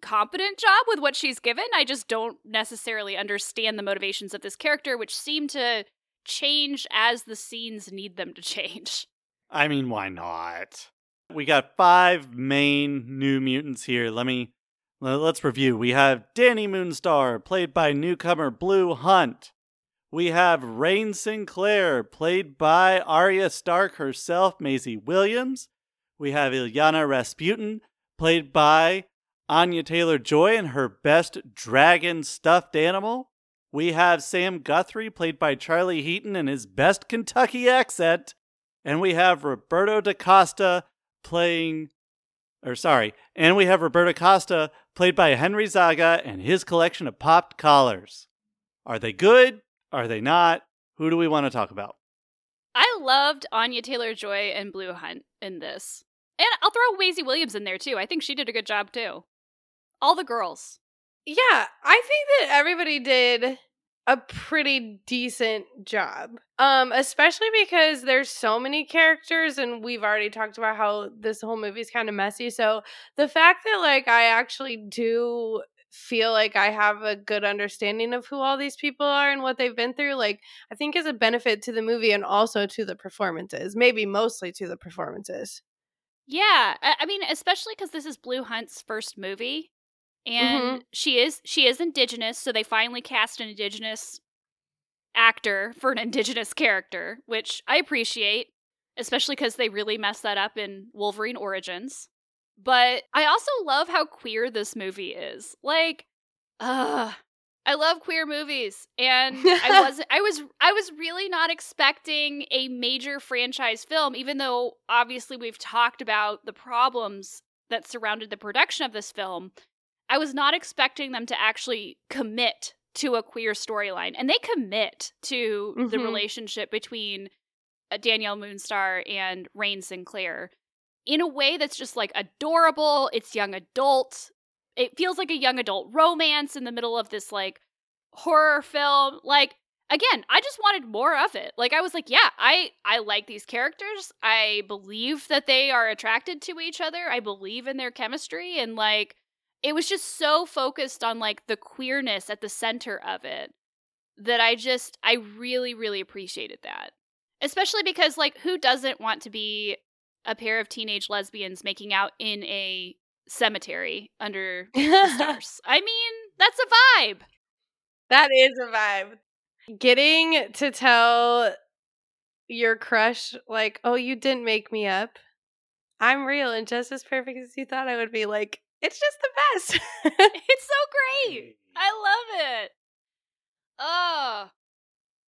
competent job with what she's given. I just don't necessarily understand the motivations of this character which seem to change as the scenes need them to change. I mean, why not? We got five main new mutants here. Let me let's review. We have Dani Moonstar, played by newcomer Blu Hunt. We have Rahne Sinclair, played by Arya Stark herself, Maisie Williams. We have Illyana Rasputin, played by Anya Taylor Joy and her best dragon stuffed animal. We have Sam Guthrie, played by Charlie Heaton in his best Kentucky accent. And we have Roberto da Costa playing, or sorry, and we have Roberto Costa, played by Henry Zaga and his collection of popped collars. Are they good? Are they not? Who do we want to talk about? I loved Anya Taylor Joy and Blu Hunt in this. And I'll throw Maisie Williams in there too. I think she did a good job too. All the girls. Yeah, I think that everybody did a pretty decent job. Um especially because there's so many characters and we've already talked about how this whole movie's kind of messy. So the fact that like I actually do feel like I have a good understanding of who all these people are and what they've been through, like I think is a benefit to the movie and also to the performances. Maybe mostly to the performances. Yeah, I, I mean, especially because this is Blu Hunt's first movie and mm-hmm. she is she is indigenous so they finally cast an indigenous actor for an indigenous character which i appreciate especially because they really messed that up in wolverine origins but i also love how queer this movie is like uh i love queer movies and i was i was i was really not expecting a major franchise film even though obviously we've talked about the problems that surrounded the production of this film I was not expecting them to actually commit to a queer storyline. And they commit to mm-hmm. the relationship between uh, Danielle Moonstar and Rahne Sinclair. in a way that's just like adorable. It's young adult. It feels like a young adult romance in the middle of this like horror film. Like again, I just wanted more of it. Like I was like, yeah, I I like these characters. I believe that they are attracted to each other. I believe in their chemistry and like it was just so focused on like the queerness at the center of it that I just I really really appreciated that. Especially because like who doesn't want to be a pair of teenage lesbians making out in a cemetery under the stars? I mean, that's a vibe. That is a vibe. Getting to tell your crush like, "Oh, you didn't make me up. I'm real and just as perfect as you thought I would be." Like, it's just the best. it's so great. I love it. Oh.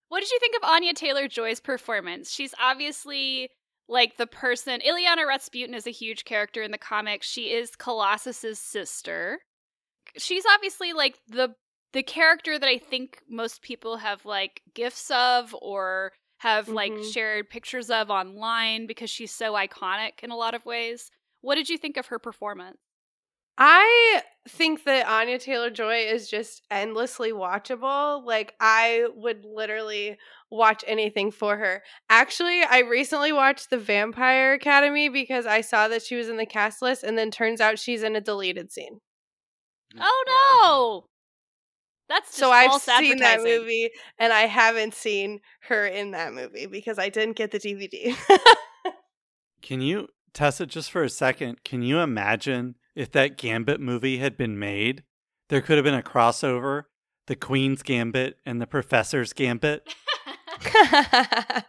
What did you think of Anya Taylor Joy's performance? She's obviously like the person. Illyana Rasputin is a huge character in the comics. She is Colossus's sister. She's obviously like the the character that I think most people have like gifts of or have mm-hmm. like shared pictures of online because she's so iconic in a lot of ways. What did you think of her performance? I think that Anya Taylor Joy is just endlessly watchable. Like, I would literally watch anything for her. Actually, I recently watched The Vampire Academy because I saw that she was in the cast list, and then turns out she's in a deleted scene. Mm. Oh no! That's so I've seen that movie, and I haven't seen her in that movie because I didn't get the DVD. Can you, Tessa, just for a second, can you imagine if that Gambit movie had been made, there could have been a crossover, the Queen's Gambit and the Professor's Gambit. uh,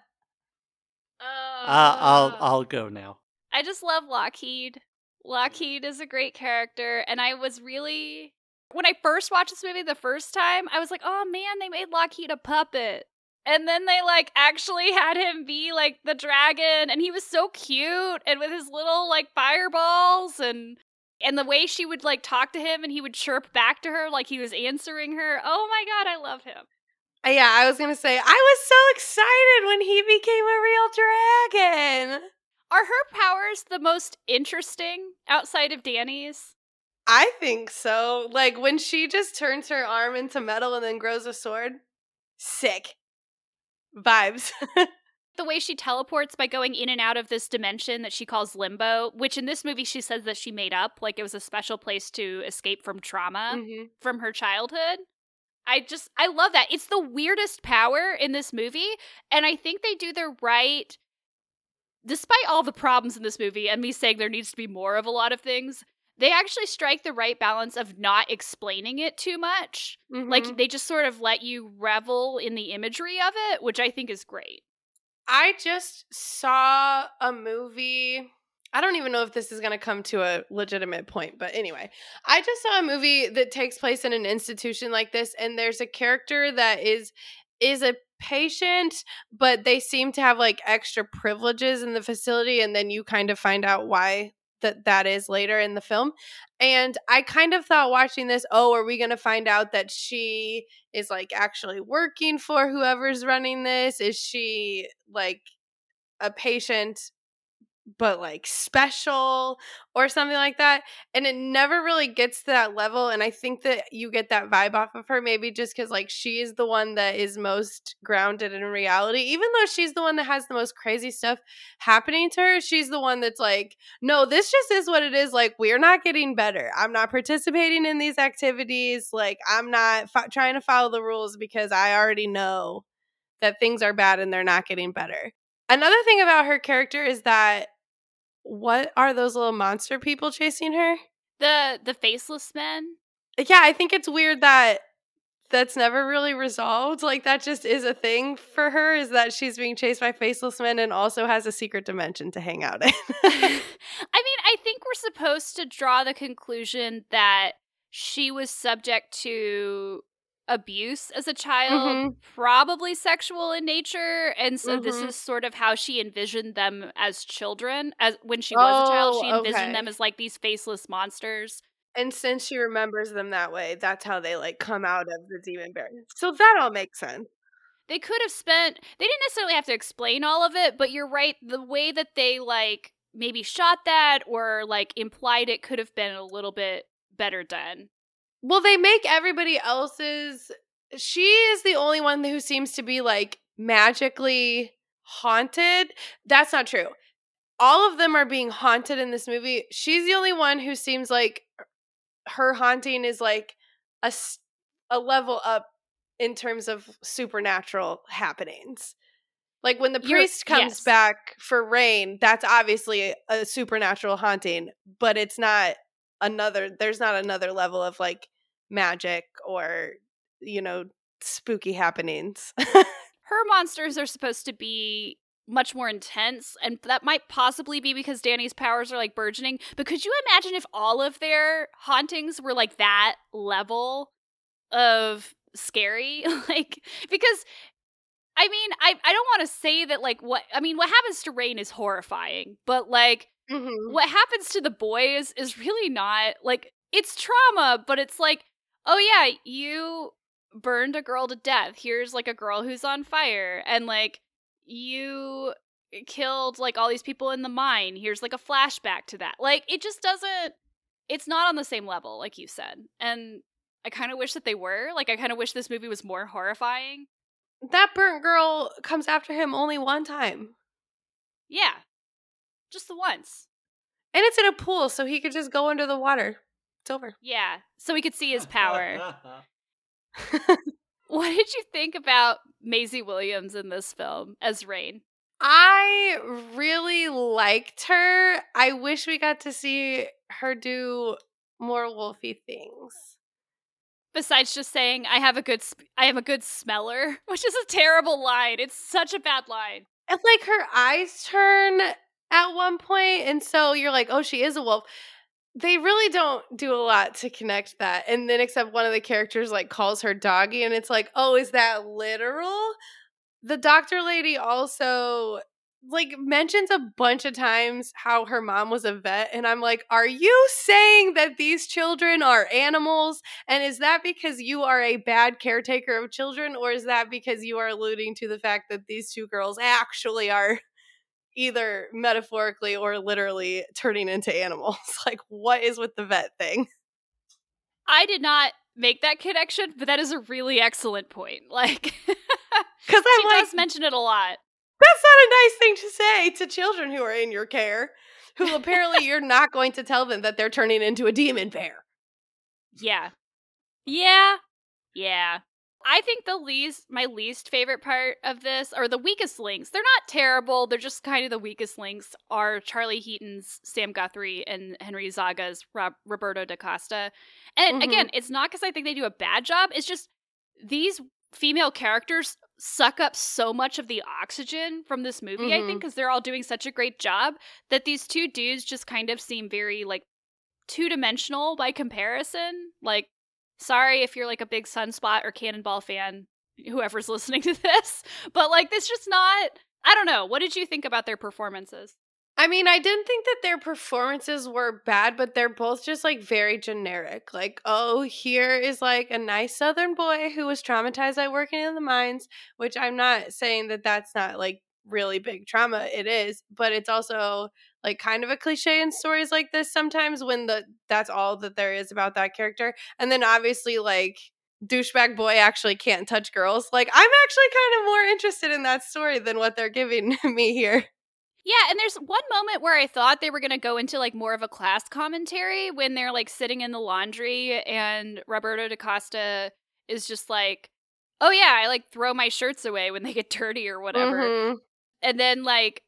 I'll I'll go now. I just love Lockheed. Lockheed is a great character, and I was really when I first watched this movie the first time, I was like, "Oh man, they made Lockheed a puppet." And then they like actually had him be like the dragon and he was so cute and with his little like fireballs and and the way she would like talk to him and he would chirp back to her like he was answering her. Oh my god, I love him. Uh, yeah, I was gonna say I was so excited when he became a real dragon. Are her powers the most interesting outside of Dani's? I think so. Like when she just turns her arm into metal and then grows a sword. Sick. Vibes. the way she teleports by going in and out of this dimension that she calls limbo, which in this movie she says that she made up, like it was a special place to escape from trauma mm-hmm. from her childhood. I just I love that. It's the weirdest power in this movie, and I think they do the right despite all the problems in this movie and me saying there needs to be more of a lot of things, they actually strike the right balance of not explaining it too much. Mm-hmm. Like they just sort of let you revel in the imagery of it, which I think is great. I just saw a movie. I don't even know if this is going to come to a legitimate point, but anyway, I just saw a movie that takes place in an institution like this, and there's a character that is is a patient, but they seem to have like extra privileges in the facility, and then you kind of find out why that that is later in the film. And I kind of thought watching this, oh, are we going to find out that she is like actually working for whoever's running this? Is she like a patient but like special or something like that. And it never really gets to that level. And I think that you get that vibe off of her, maybe just because like she is the one that is most grounded in reality. Even though she's the one that has the most crazy stuff happening to her, she's the one that's like, no, this just is what it is. Like, we're not getting better. I'm not participating in these activities. Like, I'm not fo- trying to follow the rules because I already know that things are bad and they're not getting better. Another thing about her character is that what are those little monster people chasing her? The the faceless men? Yeah, I think it's weird that that's never really resolved. Like that just is a thing for her is that she's being chased by faceless men and also has a secret dimension to hang out in. I mean, I think we're supposed to draw the conclusion that she was subject to abuse as a child, mm-hmm. probably sexual in nature, and so mm-hmm. this is sort of how she envisioned them as children. As when she was oh, a child, she oh, envisioned okay. them as like these faceless monsters. And since she remembers them that way, that's how they like come out of the demon bear. So that all makes sense. They could have spent they didn't necessarily have to explain all of it, but you're right, the way that they like maybe shot that or like implied it could have been a little bit better done. Well, they make everybody else's. She is the only one who seems to be like magically haunted. That's not true. All of them are being haunted in this movie. She's the only one who seems like her haunting is like a a level up in terms of supernatural happenings. Like when the priest You're, comes yes. back for Rahne, that's obviously a supernatural haunting, but it's not another there's not another level of like magic or you know spooky happenings. Her monsters are supposed to be much more intense and that might possibly be because Dani's powers are like burgeoning but could you imagine if all of their hauntings were like that level of scary like because I mean I I don't want to say that like what I mean what happens to Rahne is horrifying but like mm-hmm. what happens to the boys is really not like it's trauma but it's like oh yeah you burned a girl to death here's like a girl who's on fire and like you killed like all these people in the mine. Here's like a flashback to that. Like it just doesn't it's not on the same level like you said. And I kind of wish that they were. Like I kind of wish this movie was more horrifying. That burnt girl comes after him only one time. Yeah. Just the once. And it's in a pool so he could just go under the water. It's over. Yeah. So we could see his power. What did you think about Maisie Williams in this film as Rahne? I really liked her. I wish we got to see her do more wolfy things. Besides just saying I have a good sp- I am a good smeller, which is a terrible line. It's such a bad line. And like her eyes turn at one point and so you're like, "Oh, she is a wolf." They really don't do a lot to connect that. And then except one of the characters like calls her doggy and it's like, "Oh, is that literal?" The doctor lady also like mentions a bunch of times how her mom was a vet and I'm like, "Are you saying that these children are animals? And is that because you are a bad caretaker of children or is that because you are alluding to the fact that these two girls actually are either metaphorically or literally turning into animals. like, what is with the vet thing? I did not make that connection, but that is a really excellent point. Like, because she like, does mention it a lot. That's not a nice thing to say to children who are in your care, who apparently you're not going to tell them that they're turning into a demon bear. Yeah. Yeah. Yeah. I think the least my least favorite part of this or the weakest links. They're not terrible. They're just kind of the weakest links are Charlie Heaton's Sam Guthrie and Henry Zaga's Rob, Roberto da Costa. And mm-hmm. again, it's not because I think they do a bad job. It's just these female characters suck up so much of the oxygen from this movie. Mm-hmm. I think because they're all doing such a great job that these two dudes just kind of seem very like two dimensional by comparison. Like sorry if you're like a big Sunspot or Cannonball fan, whoever's listening to this, but like this just not. I don't know. What did you think about their performances? I mean, I didn't think that their performances were bad, but they're both just like very generic. Like, oh, here is like a nice southern boy who was traumatized by working in the mines, which I'm not saying that that's not like really big trauma. It is, but it's also like kind of a cliche in stories like this sometimes when the that's all that there is about that character. And then obviously like douchebag boy actually can't touch girls. Like I'm actually kind of more interested in that story than what they're giving me here. Yeah, and there's one moment where I thought they were going to go into like more of a class commentary when they're like sitting in the laundry and Roberto da Costa is just like, "Oh yeah, I like throw my shirts away when they get dirty or whatever." Mm-hmm. And then like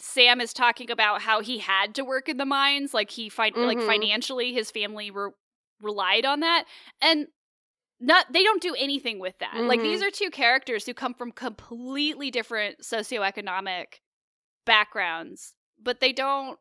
Sam is talking about how he had to work in the mines, like he fi- mm-hmm. like financially his family re- relied on that, and not they don't do anything with that. Mm-hmm. Like these mm-hmm. are two characters who come from completely different socioeconomic backgrounds, but they don't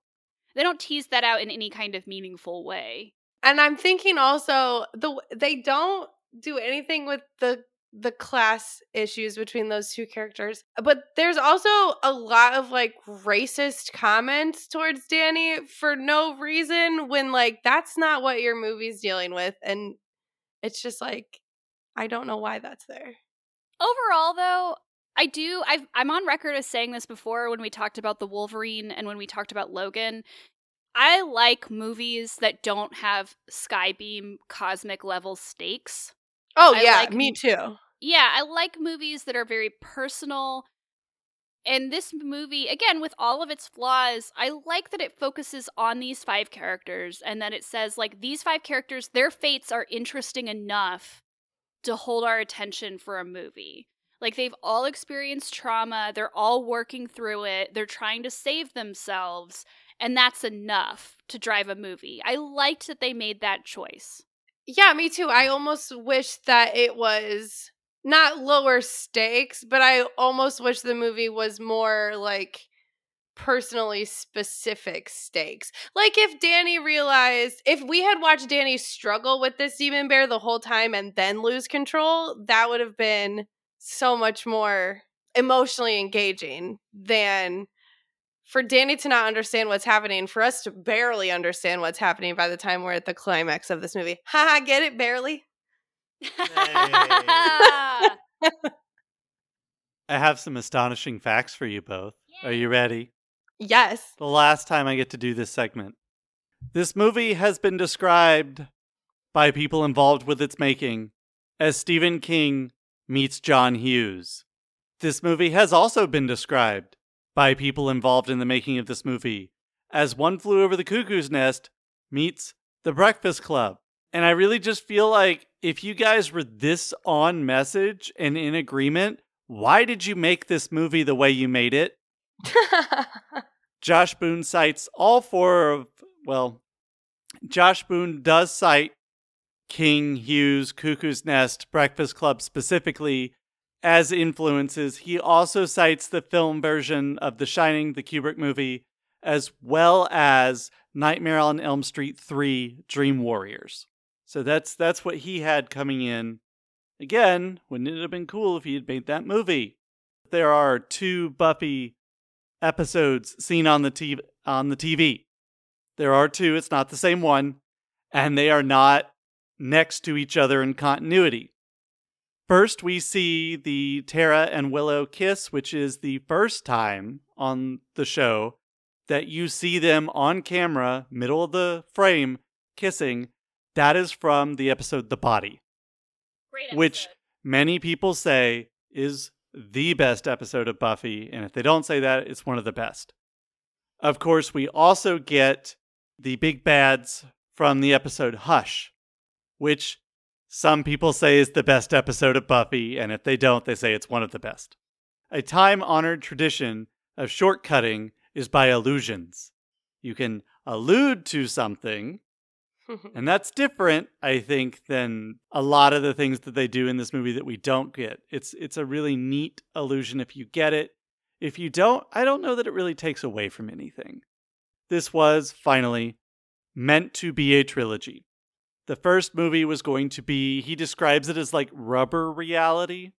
they don't tease that out in any kind of meaningful way. And I'm thinking also the they don't do anything with the the class issues between those two characters. But there's also a lot of like racist comments towards Dani for no reason when like that's not what your movie's dealing with and it's just like I don't know why that's there. Overall though, I do. I've, I'm on record as saying this before when we talked about the Wolverine and when we talked about Logan. I like movies that don't have skybeam cosmic level stakes. Oh I yeah, like me too. Yeah, I like movies that are very personal. And this movie, again, with all of its flaws, I like that it focuses on these five characters and that it says, like, these five characters, their fates are interesting enough to hold our attention for a movie. Like, they've all experienced trauma, they're all working through it, they're trying to save themselves, and that's enough to drive a movie. I liked that they made that choice. Yeah, me too. I almost wish that it was not lower stakes, but I almost wish the movie was more like personally specific stakes. Like if Dani realized if we had watched Dani struggle with this demon bear the whole time and then lose control, that would have been so much more emotionally engaging than for Dani to not understand what's happening, for us to barely understand what's happening by the time we're at the climax of this movie. Haha, get it? Barely? I have some astonishing facts for you both. Are you ready? Yes. The last time I get to do this segment. This movie has been described by people involved with its making as Stephen King meets John Hughes. This movie has also been described by people involved in the making of this movie as One Flew Over the Cuckoo's Nest meets The Breakfast Club. And I really just feel like if you guys were this on message and in agreement, why did you make this movie the way you made it? Josh Boone cites all four of, well, Josh Boone does cite King, Hughes, Cuckoo's Nest, Breakfast Club specifically as influences. He also cites the film version of The Shining, the Kubrick movie, as well as Nightmare on Elm Street 3 Dream Warriors. So that's that's what he had coming in. Again, wouldn't it have been cool if he had made that movie? There are two Buffy episodes seen on the TV on the TV. There are two, it's not the same one, and they are not next to each other in continuity. First, we see the Tara and Willow kiss, which is the first time on the show that you see them on camera, middle of the frame, kissing. That is from the episode The Body, Great which many people say is the best episode of Buffy. And if they don't say that, it's one of the best. Of course, we also get the big bads from the episode Hush, which some people say is the best episode of Buffy, and if they don't, they say it's one of the best. A time honored tradition of shortcutting is by allusions. You can allude to something, and that's different, I think, than a lot of the things that they do in this movie that we don't get. It's it's a really neat illusion if you get it. If you don't, I don't know that it really takes away from anything. This was finally meant to be a trilogy. The first movie was going to be, he describes it as like rubber reality,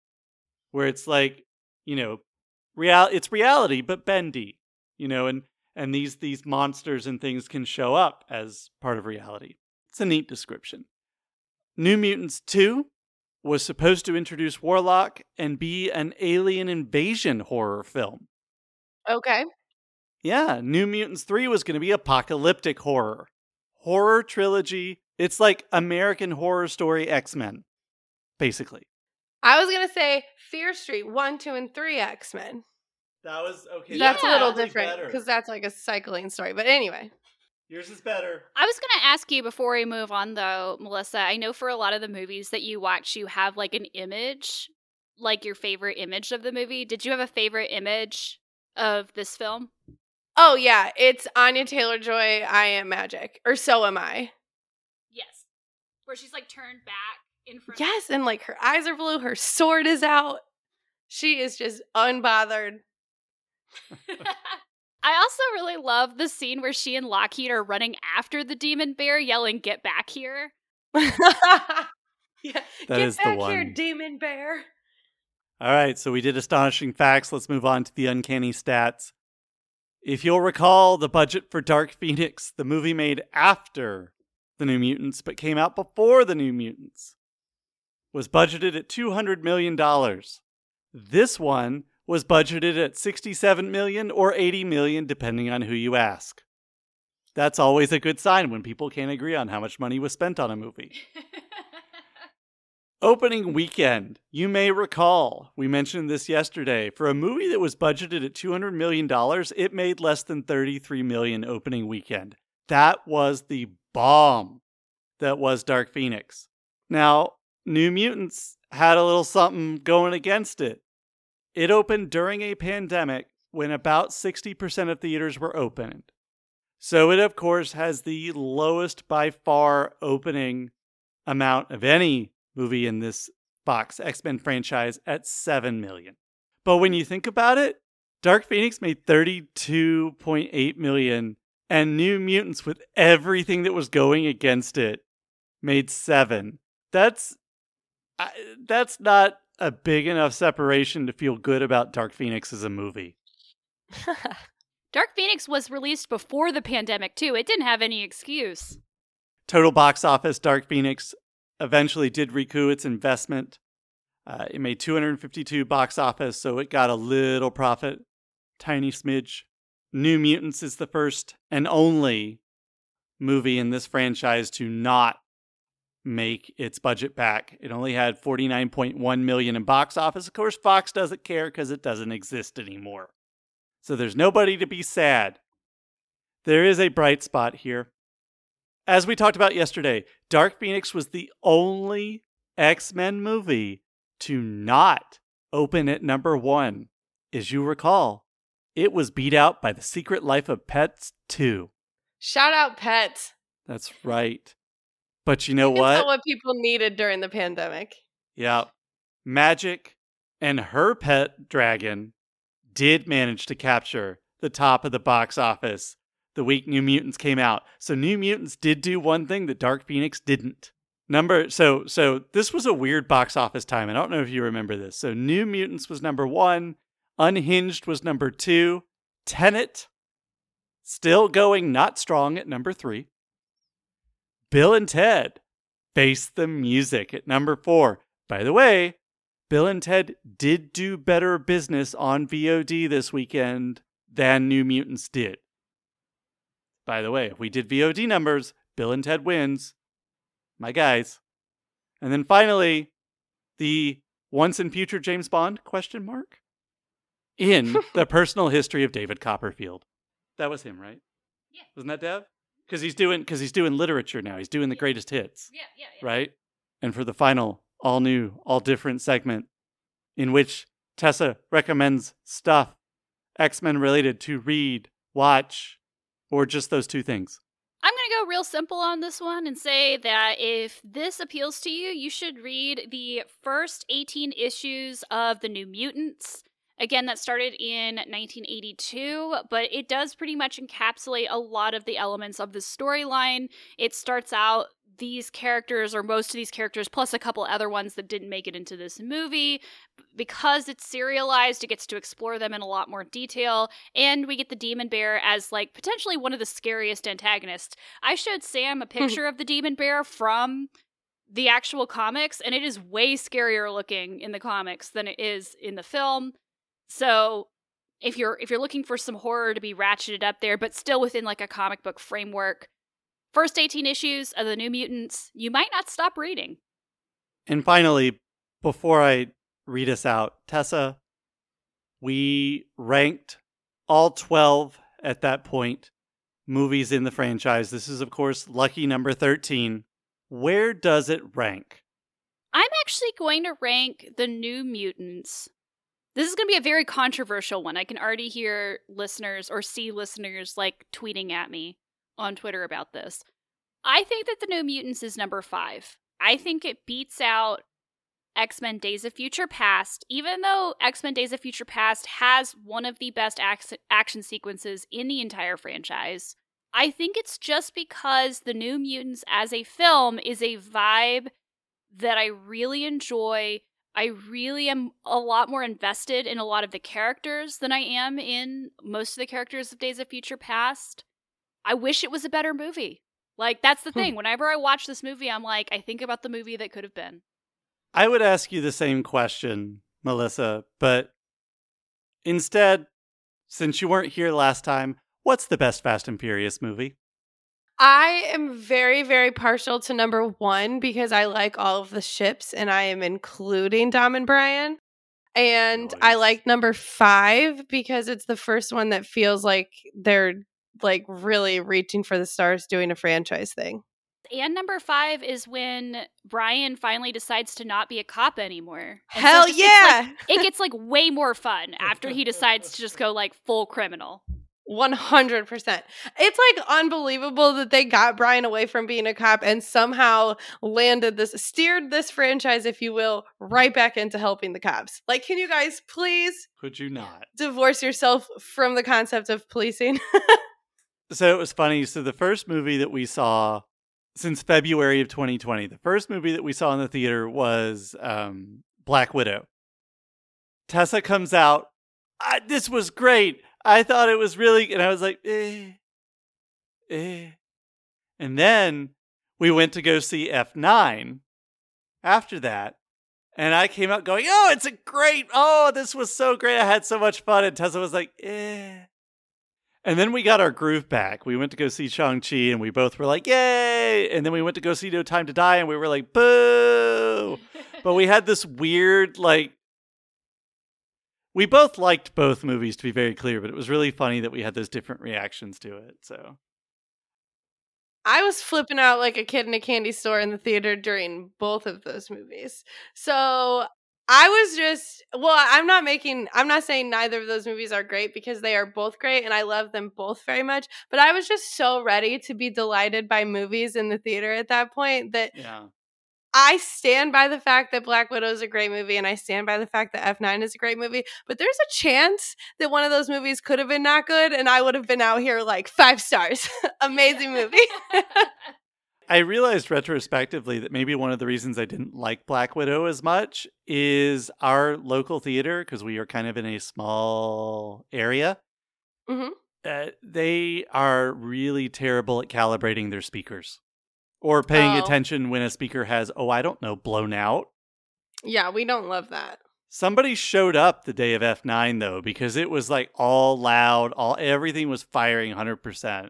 where it's like, you know, real it's reality but bendy, you know, and and these these monsters and things can show up as part of reality. It's a neat description. New Mutants 2 was supposed to introduce Warlock and be an alien invasion horror film. okay. Yeah, New Mutants 3 was going to be apocalyptic horror. Horror trilogy. It's like American Horror Story X Men, basically. I was gonna say Fear Street one, two, and three X Men. That was okay. That's a little different because that's like a cycling story. But anyway, yours is better. I was going to ask you before we move on, though, Melissa. I know for a lot of the movies that you watch, you have like an image, like your favorite image of the movie. Did you have a favorite image of this film? oh yeah, it's Anya Taylor Joy. I am magic, or so am I. Yes. Where she's like turned back in front Yes, and like her eyes are blue, her sword is out. She is just unbothered. I also really love the scene where she and Lockheed are running after the demon bear, yelling, Get back here. yeah, That get is the back here, one. demon bear. All right, so we did astonishing facts. Let's move on to the uncanny stats. If you'll recall, the budget for Dark Phoenix, the movie made after the New Mutants but came out before the New Mutants, was budgeted at $200 million. This one was budgeted at 67 million or 80 million depending on who you ask. That's always a good sign when people can't agree on how much money was spent on a movie. Opening weekend. You may recall, we mentioned this yesterday. For a movie that was budgeted at $200 million, it made less than 33 million opening weekend. That was the bomb that was Dark Phoenix. Now, New Mutants had a little something going against it. It opened during a pandemic when about 60% of theaters were opened. So it, of course, has the lowest by far opening amount of any movie in this Fox X Men franchise at 7 million. But when you think about it, Dark Phoenix made 32.8 million, and New Mutants, with everything that was going against it, made 7. That's. I, that's not a big enough separation to feel good about Dark Phoenix as a movie. Dark Phoenix was released before the pandemic, too. It didn't have any excuse. Total box office Dark Phoenix eventually did recoup its investment. Uh, it made 252 box office, so it got a little profit, tiny smidge. New Mutants is the first and only movie in this franchise to not make its budget back. It only had 49.1 million in box office. Of course, Fox doesn't care because it doesn't exist anymore. So there's nobody to be sad. There is a bright spot here. As we talked about yesterday, Dark Phoenix was the only X Men movie to not open at number one. As you recall, it was beat out by The Secret Life of Pets 2. Shout out Pets. That's right. But you know It's what? what people needed during the pandemic. Yeah. Magik and her pet dragon did manage to capture the top of the box office the week New Mutants came out. So New Mutants did do one thing that Dark Phoenix didn't. Number so so this was a weird box office time. I don't know if you remember this. So New Mutants was number 1, Unhinged was number 2, Tenet still going not strong at number 3. Bill and Ted Face the Music at number 4. By the way, Bill and Ted did do better business on VOD this weekend than New Mutants did. By the way, if we did VOD numbers, Bill and Ted wins. My guys. And then finally, the once in future James Bond question mark in the personal history of David Copperfield. That was him, right? Yeah. Wasn't that Dev? Because he's doing because he's doing literature now. He's doing the greatest hits Yeah, yeah, right? And for the final, all new, all different segment in which Tessa recommends stuff X Men related to read, watch, or just those two things. I'm going to go real simple on this one and say that if this appeals to you, you should read the first 18 issues of The New Mutants. Again, that started in 1982, but it does pretty much encapsulate a lot of the elements of the storyline. It starts out these characters, or most of these characters, plus a couple other ones that didn't make it into this movie. Because it's serialized, it gets to explore them in a lot more detail. And we get the Demon Bear as, like, potentially one of the scariest antagonists. I showed Sam a picture of the Demon Bear from the actual comics, and it is way scarier looking in the comics than it is in the film. So if you're if you're looking for some horror to be ratcheted up there, but still within like a comic book framework, first 18 issues of the New Mutants, you might not stop reading. And finally, before I read us out, Tessa, we ranked all 12 at that point movies in the franchise. This is, of course, lucky number 13. Where does it rank? I'm actually going to rank the New Mutants. This is going to be a very controversial one. I can already hear listeners or see listeners like tweeting at me on Twitter about this. I think that the New Mutants is number five. I think it beats out X Men Days of Future Past, even though X Men Days of Future Past has one of the best ac- action sequences in the entire franchise. I think it's just because the New Mutants as a film is a vibe that I really enjoy. I really am a lot more invested in a lot of the characters than I am in most of the characters of Days of Future Past. I wish it was a better movie. Like, that's the Hmm. thing. Whenever I watch this movie, I'm like, I think about the movie that could have been. I would ask you the same question, Melissa, but Instead, since you weren't here last time, what's the best Fast and Furious movie? I am very, very partial to number one because I like all of the ships and I am including Dom and Brian. And I like number five because it's the first one that feels like they're like really reaching for the stars doing a franchise thing. And number five is when Brian finally decides to not be a cop anymore. And Hell it just gets, like- yeah! it gets like way more fun after he decides to just go like full criminal. 100%. It's like unbelievable that they got Brian away from being a cop and somehow landed this, steered this franchise, if you will, right back into helping the cops. Like, can you guys please Could you not? divorce yourself from the concept of policing? So it was funny. So the first movie that we saw since February of 2020, the first movie that we saw in the theater was um, Black Widow. Tessa comes out. "Ah, this was great. I thought it was really, and I was like, eh, eh. And then we went to go see F9 after that. And I came out going, oh, it's a great, oh, this was so great. I had so much fun. And Tessa was like, eh. And then we got our groove back. We went to go see Shang-Chi and we both were like, yay. And then we went to go see No Time to Die and we were like, boo. But we had this weird, like, we both liked both movies to be very clear, but it was really funny that we had those different reactions to it. So I was flipping out like a kid in a candy store in the theater during both of those movies. So I was just, well, I'm not making, I'm not saying neither of those movies are great because they are both great and I love them both very much. But I was just so ready to be delighted by movies in the theater at that point that yeah. I stand by the fact that Black Widow is a great movie and I stand by the fact that F9 is a great movie. But there's a chance that one of those movies could have been not good and I would have been out here like five stars. Amazing movie. I realized retrospectively that maybe one of the reasons I didn't like Black Widow as much is our local theater, because we are kind of in a small area. Mhm. Uh, they are really terrible at calibrating their speakers or paying Oh. attention when a speaker has, oh, I don't know, blown out. Yeah, we don't love that. Somebody showed up the day of F9 though, because it was like all loud, all everything was firing 100%.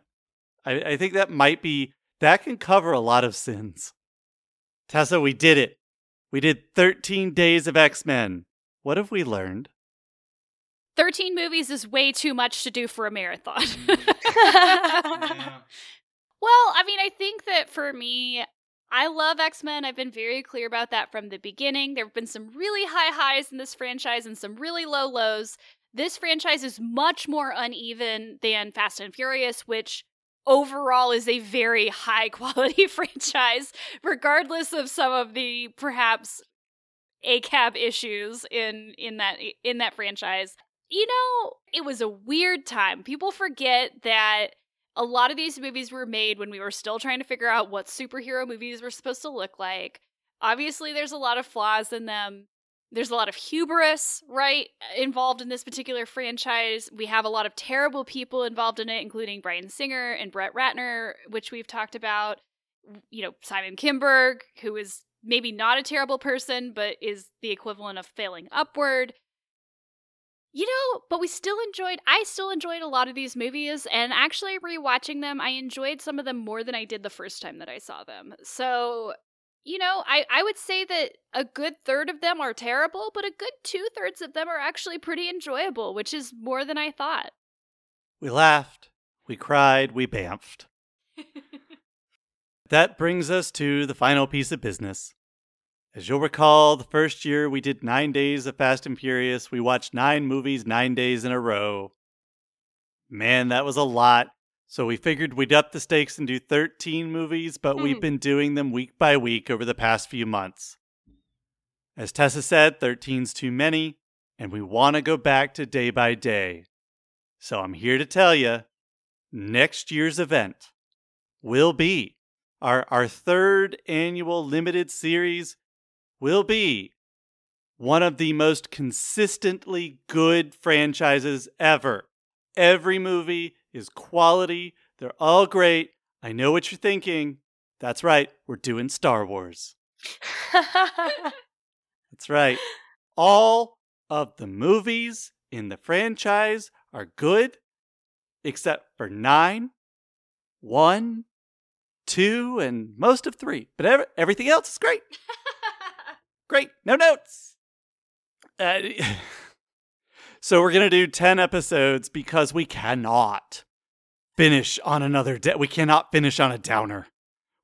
I, I think that might be that can cover a lot of sins. Tessa, we did it. We did 13 days of X-Men. What have we learned? 13 movies is way too much to do for a marathon. Mm. Well, I mean, I think that for me, I love X Men. I've been very clear about that from the beginning. There have been some really high highs in this franchise and some really low lows. This franchise is much more uneven than Fast and Furious, which overall is a very high quality franchise, regardless of some of the perhaps ACAB issues in in that in that franchise. You know, it was a weird time. People forget that a lot of these movies were made when we were still trying to figure out what superhero movies were supposed to look like. Obviously, there's a lot of flaws in them. There's a lot of hubris, right, involved in this particular franchise. We have a lot of terrible people involved in it, including Bryan Singer and Brett Ratner, which we've talked about. You know, Simon Kinberg, who is maybe not a terrible person, but is the equivalent of failing upward. You know, but we still enjoyed, I still enjoyed a lot of these movies, and actually rewatching them, I enjoyed some of them more than I did the first time that I saw them. So, you know, I, I would say that a good third of them are terrible, but a good two thirds of them are actually pretty enjoyable, which is more than I thought. We laughed, we cried, we bamfed. That brings us to the final piece of business. As you'll recall, the first year we did nine days of Fast and Furious. We watched nine movies nine days in a row. Man, that was a lot. So we figured we'd up the stakes and do 13 movies, but hmm. we've been doing them week by week over the past few months. As Tessa said, 13's too many, and we want to go back to day by day. So I'm here to tell you next year's event will be our, our third annual limited series will be one of the most consistently good franchises ever. Every movie is quality, they're all great. I know what you're thinking. That's right, we're doing Star Wars. That's right. All of the movies in the franchise are good, except for nine, one, two, and most of three. But ev- everything else is great. Great. No notes. Uh, so we're going to do 10 episodes because we cannot finish on another day. We cannot finish on a downer.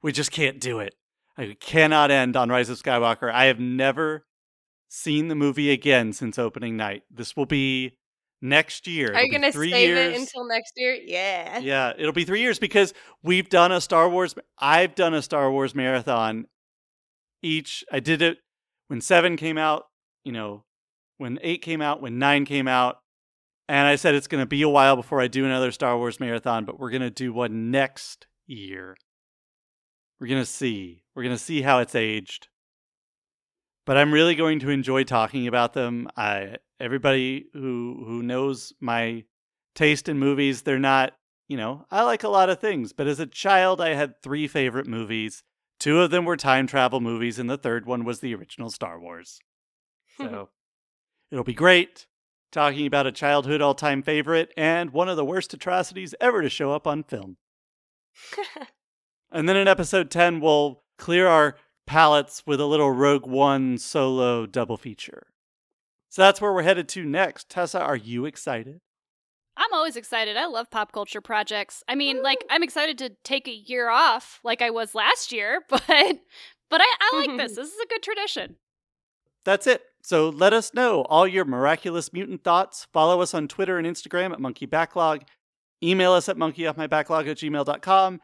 We just can't do it. I cannot end on Rise of Skywalker. I have never seen the movie again since opening night. This will be next year. Are you gonna three save years. it until next year? Yeah. Yeah, it'll be three years because we've done a Star Wars. I've done a Star Wars marathon. Each I did it when seven came out. You know, when eight came out, when nine came out, and I said it's going to be a while before I do another Star Wars marathon. But we're going to do one next year. We're going to see. We're going to see how it's aged. But I'm really going to enjoy talking about them. I everybody who who knows my taste in movies, they're not, you know, I like a lot of things, but as a child, I had three favorite movies. Two of them were time travel movies, and the third one was the original Star Wars. So it'll be great talking about a childhood all time favorite and one of the worst atrocities ever to show up on film. And then in episode 10, we'll clear our palates with a little Rogue One solo double feature. So that's where we're headed to next. Tessa, are you excited? I'm always excited. I love pop culture projects. I mean, like I'm excited to take a year off like I was last year, but but I, I like this. This is a good tradition. That's it. So let us know all your miraculous mutant thoughts. Follow us on Twitter and Instagram at Monkey Backlog. Email us at monkeyoffmybacklog at gmail.com.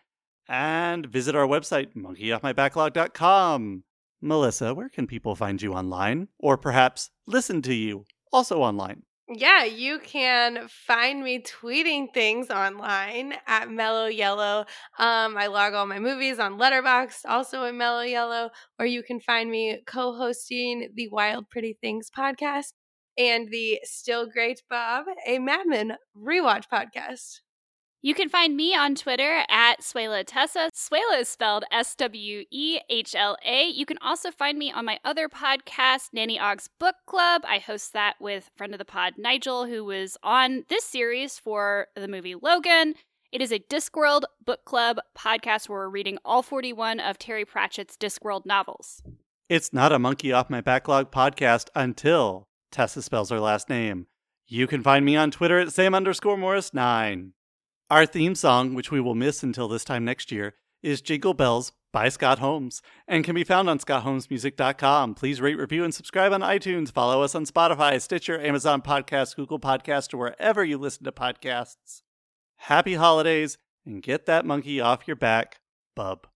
And visit our website, monkeyoffmybacklog.com. Melissa, where can people find you online? Or perhaps listen to you also online? Yeah, you can find me tweeting things online at Mellow Yellow. Um, I log all my movies on Letterboxd, also at Mellow Yellow, or you can find me co-hosting the Wild Pretty Things podcast and the Still Great Bob, a Mad Men rewatch podcast. You can find me on Twitter at Swehla Tessa. Swehla is spelled S W E H L A. You can also find me on my other podcast, Nanny Ogg's Book Club. I host that with friend of the pod, Nigel, who was on this series for the movie Logan. It is a Discworld book club podcast where we're reading all 41 of Terry Pratchett's Discworld novels. It's not a Monkey Off My Backlog podcast until Tessa spells her last name. You can find me on Twitter at Sam underscore Morris9. Our theme song, which we will miss until this time next year, is Jingle Bells by Scott Holmes and can be found on scottholmesmusic.com. Please rate, review, and subscribe on iTunes. Follow us on Spotify, Stitcher, Amazon Podcasts, Google Podcasts, or wherever you listen to podcasts. Happy holidays and get that monkey off your back, bub.